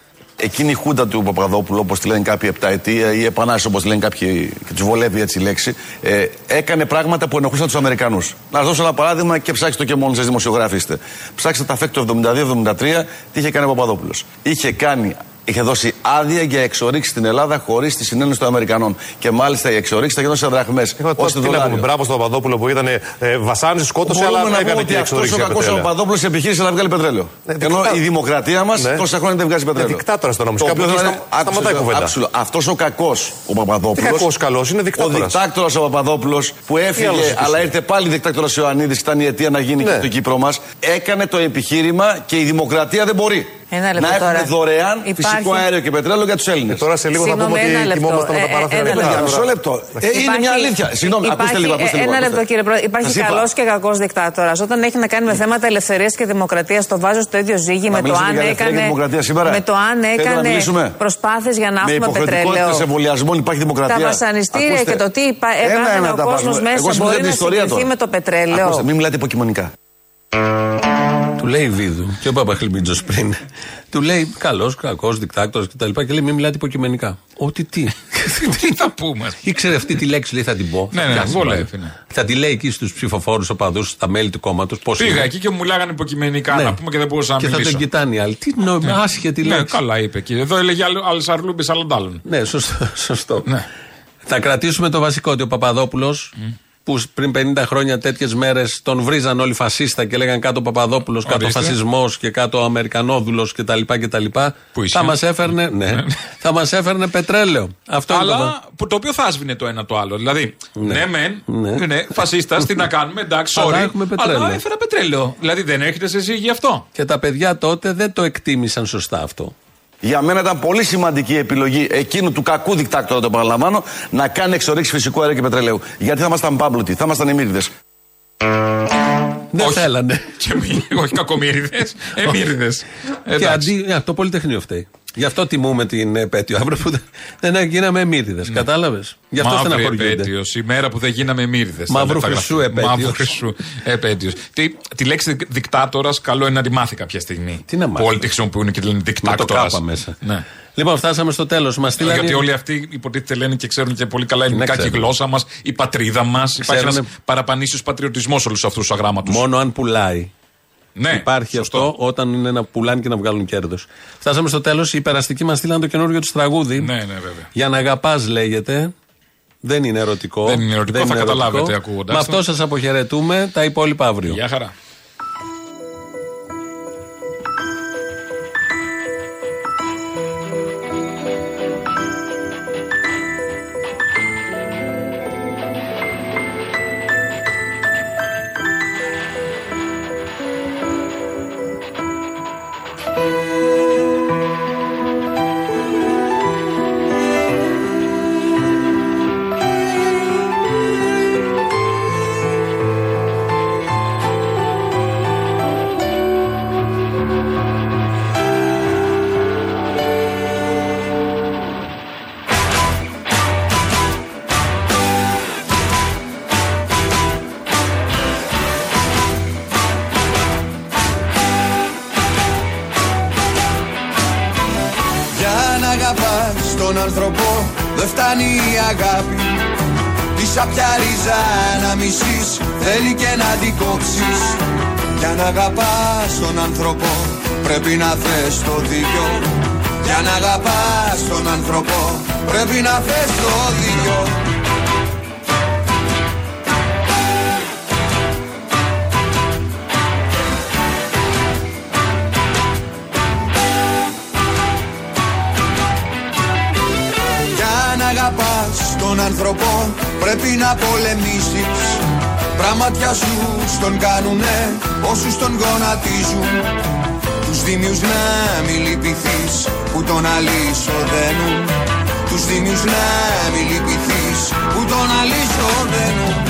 Εκείνη η χούντα του Παπαδόπουλου, όπως τη λένε κάποιοι επταετία, ή επανάσταση όπως τη λένε κάποιοι, και τους βολεύει έτσι η λέξη, ε, έκανε πράγματα που ενοχλούσαν τους Αμερικανούς. Να σα δώσω ένα παράδειγμα και ψάξτε το και μόνοι σας, δημοσιογράφοι είστε. Ψάξτε τα φέκ του 72-73, τι είχε κάνει ο Παπαδόπουλος. Είχε κάνει. Είχε δώσει άδεια για εξορίξει στην Ελλάδα χωρίς τη συνένωση των Αμερικανών. Και μάλιστα οι εξορίξει θα γινόταν σε δραχμές. Τώρα τι να πούμε, μπράβο στον Παπαδόπουλο που ήταν ε, βασάνιση, σκότωσε, αλλά Μπορούμε να έκανε πούμε και ότι αυτός εξορίξει ο για κακό ο πετρέλαια. Παπαδόπουλος επιχείρησε να βγάλει πετρέλαιο. Ενώ δικτά- η δημοκρατία μας Ναι. τόσα χρόνια δεν βγάζει πετρέλαιο. Ε, δικτάτορας ήταν όμως. Το Κάπου οποίο εκεί θα σταμα- είναι- σταματάει η άκουσε, κουβέντα. άκουσε, αυτός ο κακός ο Παπαδόπουλος. Τι κακός, καλός, είναι δικτάτορας. Ο δικτάκτορας ο Παπαδόπουλος που άλλος έφυγε, υπήρχε. αλλά ήρθε πάλι δικτάκτορας ο Ιωαννίδης και ήταν η αιτία να γίνει Ναι. και στο Κύπρο μας. Έκανε το επιχείρημα και η δημοκρατία δεν μπορεί. Ένα λεπτό να έχουμε τώρα. δωρεάν Υπάρχει- φυσικό αέριο και πετρέλαιο για τους Έλληνες. Τώρα σε λίγο θα πούμε Συγγνώμη, ότι ένα λεπτό. κοιμόμαστε με τα Ε, ε, παράθυρα ένα ανοιχτά. λεπτό. Μισό λεπτό. Ε, είναι μια αλήθεια. Συγγνώμη, ακούστε υπάρχει- λίγο. Ακούστε ε, λίγο Ένα ακούστε. λεπτό κύριε Πρόεδρε. Υπάρχει Σας είπα. καλός και κακός δικτάτορα. Όταν έχει να κάνει με θέματα ελευθερίας και δημοκρατίας, το βάζω στο ίδιο ζύγι Να με το μιλήσουμε αν για ελευθερία και έκανε. δημοκρατία σήμερα. Με το αν Θέλετε να έκανε μιλήσουμε; προσπάθειες για να Με έχουμε υποχρεωτικότητα πετρέλαιο. εμβολιασμών υπάρχει δημοκρατία. Τα βασανιστήρια Ακούστε. και το τι υπά- Ένα-ένα έβγαλε ο τα κόσμος βάζουμε. Εγώ μέσα σου μπορεί την να ιστορία συγκριθεί τώρα. με το πετρέλαιο. Ακούστε, μην μιλάτε υποκειμονικά. Του λέει Βίδου και ο Παπαχλιμίτζο πριν. Του λέει καλός, κακός, δικτάκτορας κτλ. Και λέει μην μιλάτε υποκειμενικά. Ότι τι; Τι θα πούμε; Ήξερε αυτή τη λέξη, λέει θα την πω. Ναι, Θα ναι, πιάσει βολεύει, πάλι. ναι. Θα τη λέει εκεί στους ψηφοφόρους οπαδούς, στα μέλη του κόμματος. Πήγα εκεί και μου μιλάγανε υποκειμενικά Ναι. να πούμε και δεν μπορούσα να Και θα μιλήσω. τον κοιτάνε οι άλλοι. Τι νόημα, άσχετη Ναι, λέξη. καλά είπε εκεί. Εδώ έλεγε άλλε αρλούμπε άλλων άλλων. Ναι, σωστό. σωστό. Θα κρατήσουμε το βασικό ότι ο Παπαδόπουλος, που πριν 50 χρόνια τέτοιες μέρες τον βρίζαν όλοι φασίστα και λέγανε κάτω Παπαδόπουλος, κάτω Ορίστε. φασισμός και κάτω Αμερικανόδουλο κτλ. κτλ. Πού είσαι; Θα μας έφερνε, ναι, θα μας έφερνε πετρέλαιο. Αυτό είναι το Αλλά που το οποίο θα άσβηνε το ένα το άλλο. Δηλαδή, ναι, μεν, ναι, Ναι. φασίστας, τι να κάνουμε, εντάξει, Αλλά sorry. έχουμε πετρέλαιο. Αλλά έφερα πετρέλαιο. Δηλαδή δεν έχετε σε εσύ γι' αυτό; Και τα παιδιά τότε δεν το εκτίμησαν σωστά αυτό. Για μένα ήταν πολύ σημαντική η επιλογή εκείνου του κακού δικτάκτορα, το επαναλαμβάνω, να κάνει εξορίξεις φυσικού αερίου και πετρελαίου. Γιατί θα ήμασταν πάμπλουτοι, θα ήμασταν εμμύριδε. Δεν θέλανε. Και μη, όχι κακομύριδε, εμμύριδε. Και αντί, ναι, το Πολυτεχνείο φταίει. Γι' αυτό τιμούμε την επέτειο. Αύριο που δεν- δεν γίναμε εμμύριδε. Κατάλαβες; Γι' αυτό Μαύρη στεναχωριούνται. επέτειος, η μέρα που δεν γίναμε μύριδε. Μαύρου χρυσού επέτειος. Μαύρου χρυσού επέτειος. Τη, τη λέξη δικτάτορας, καλό είναι να τη μάθει κάποια στιγμή. Τι να μάθεις; Που όλοι τη χρησιμοποιούν και τη λένε Με το δικτάτορας. κάπα μέσα. Ναι. Λοιπόν, φτάσαμε στο τέλος. Μας στείλανε. Γιατί όλοι αυτοί υποτίθεται λένε και ξέρουν και πολύ καλά ελληνικά και η ξέρουν. γλώσσα μας, η πατρίδα μας. Υπάρχει Ξέρουνε- ένας παραπανήσιος πατριωτισμός όλους αυτούς τους αγράμματους. Μόνο αν πουλάει. Ναι, Υπάρχει σωστό. αυτό όταν είναι να πουλάνε και να βγάλουν κέρδος. Φτάσαμε στο τέλος. Οι περαστικοί μας στείλαν το καινούργιο τους τραγούδι. Ναι, ναι, βέβαια. Για να αγαπάς λέγεται. Δεν είναι ερωτικό. Δεν είναι ερωτικό, θα καταλάβετε ακούγοντας Με το. αυτό σας αποχαιρετούμε. Τα υπόλοιπα αύριο. Γεια χαρά. Αγαπάς τον άνθρωπο πρέπει να πολεμήσεις. Πραγματιά σου στον κάνουνε όσους τον γονατίζουν. Τους δίμιους να μη λυπηθείς που τον αλυσοδένουν. Τους δίμιους να μη λυπηθείς που τον αλυσοδένουν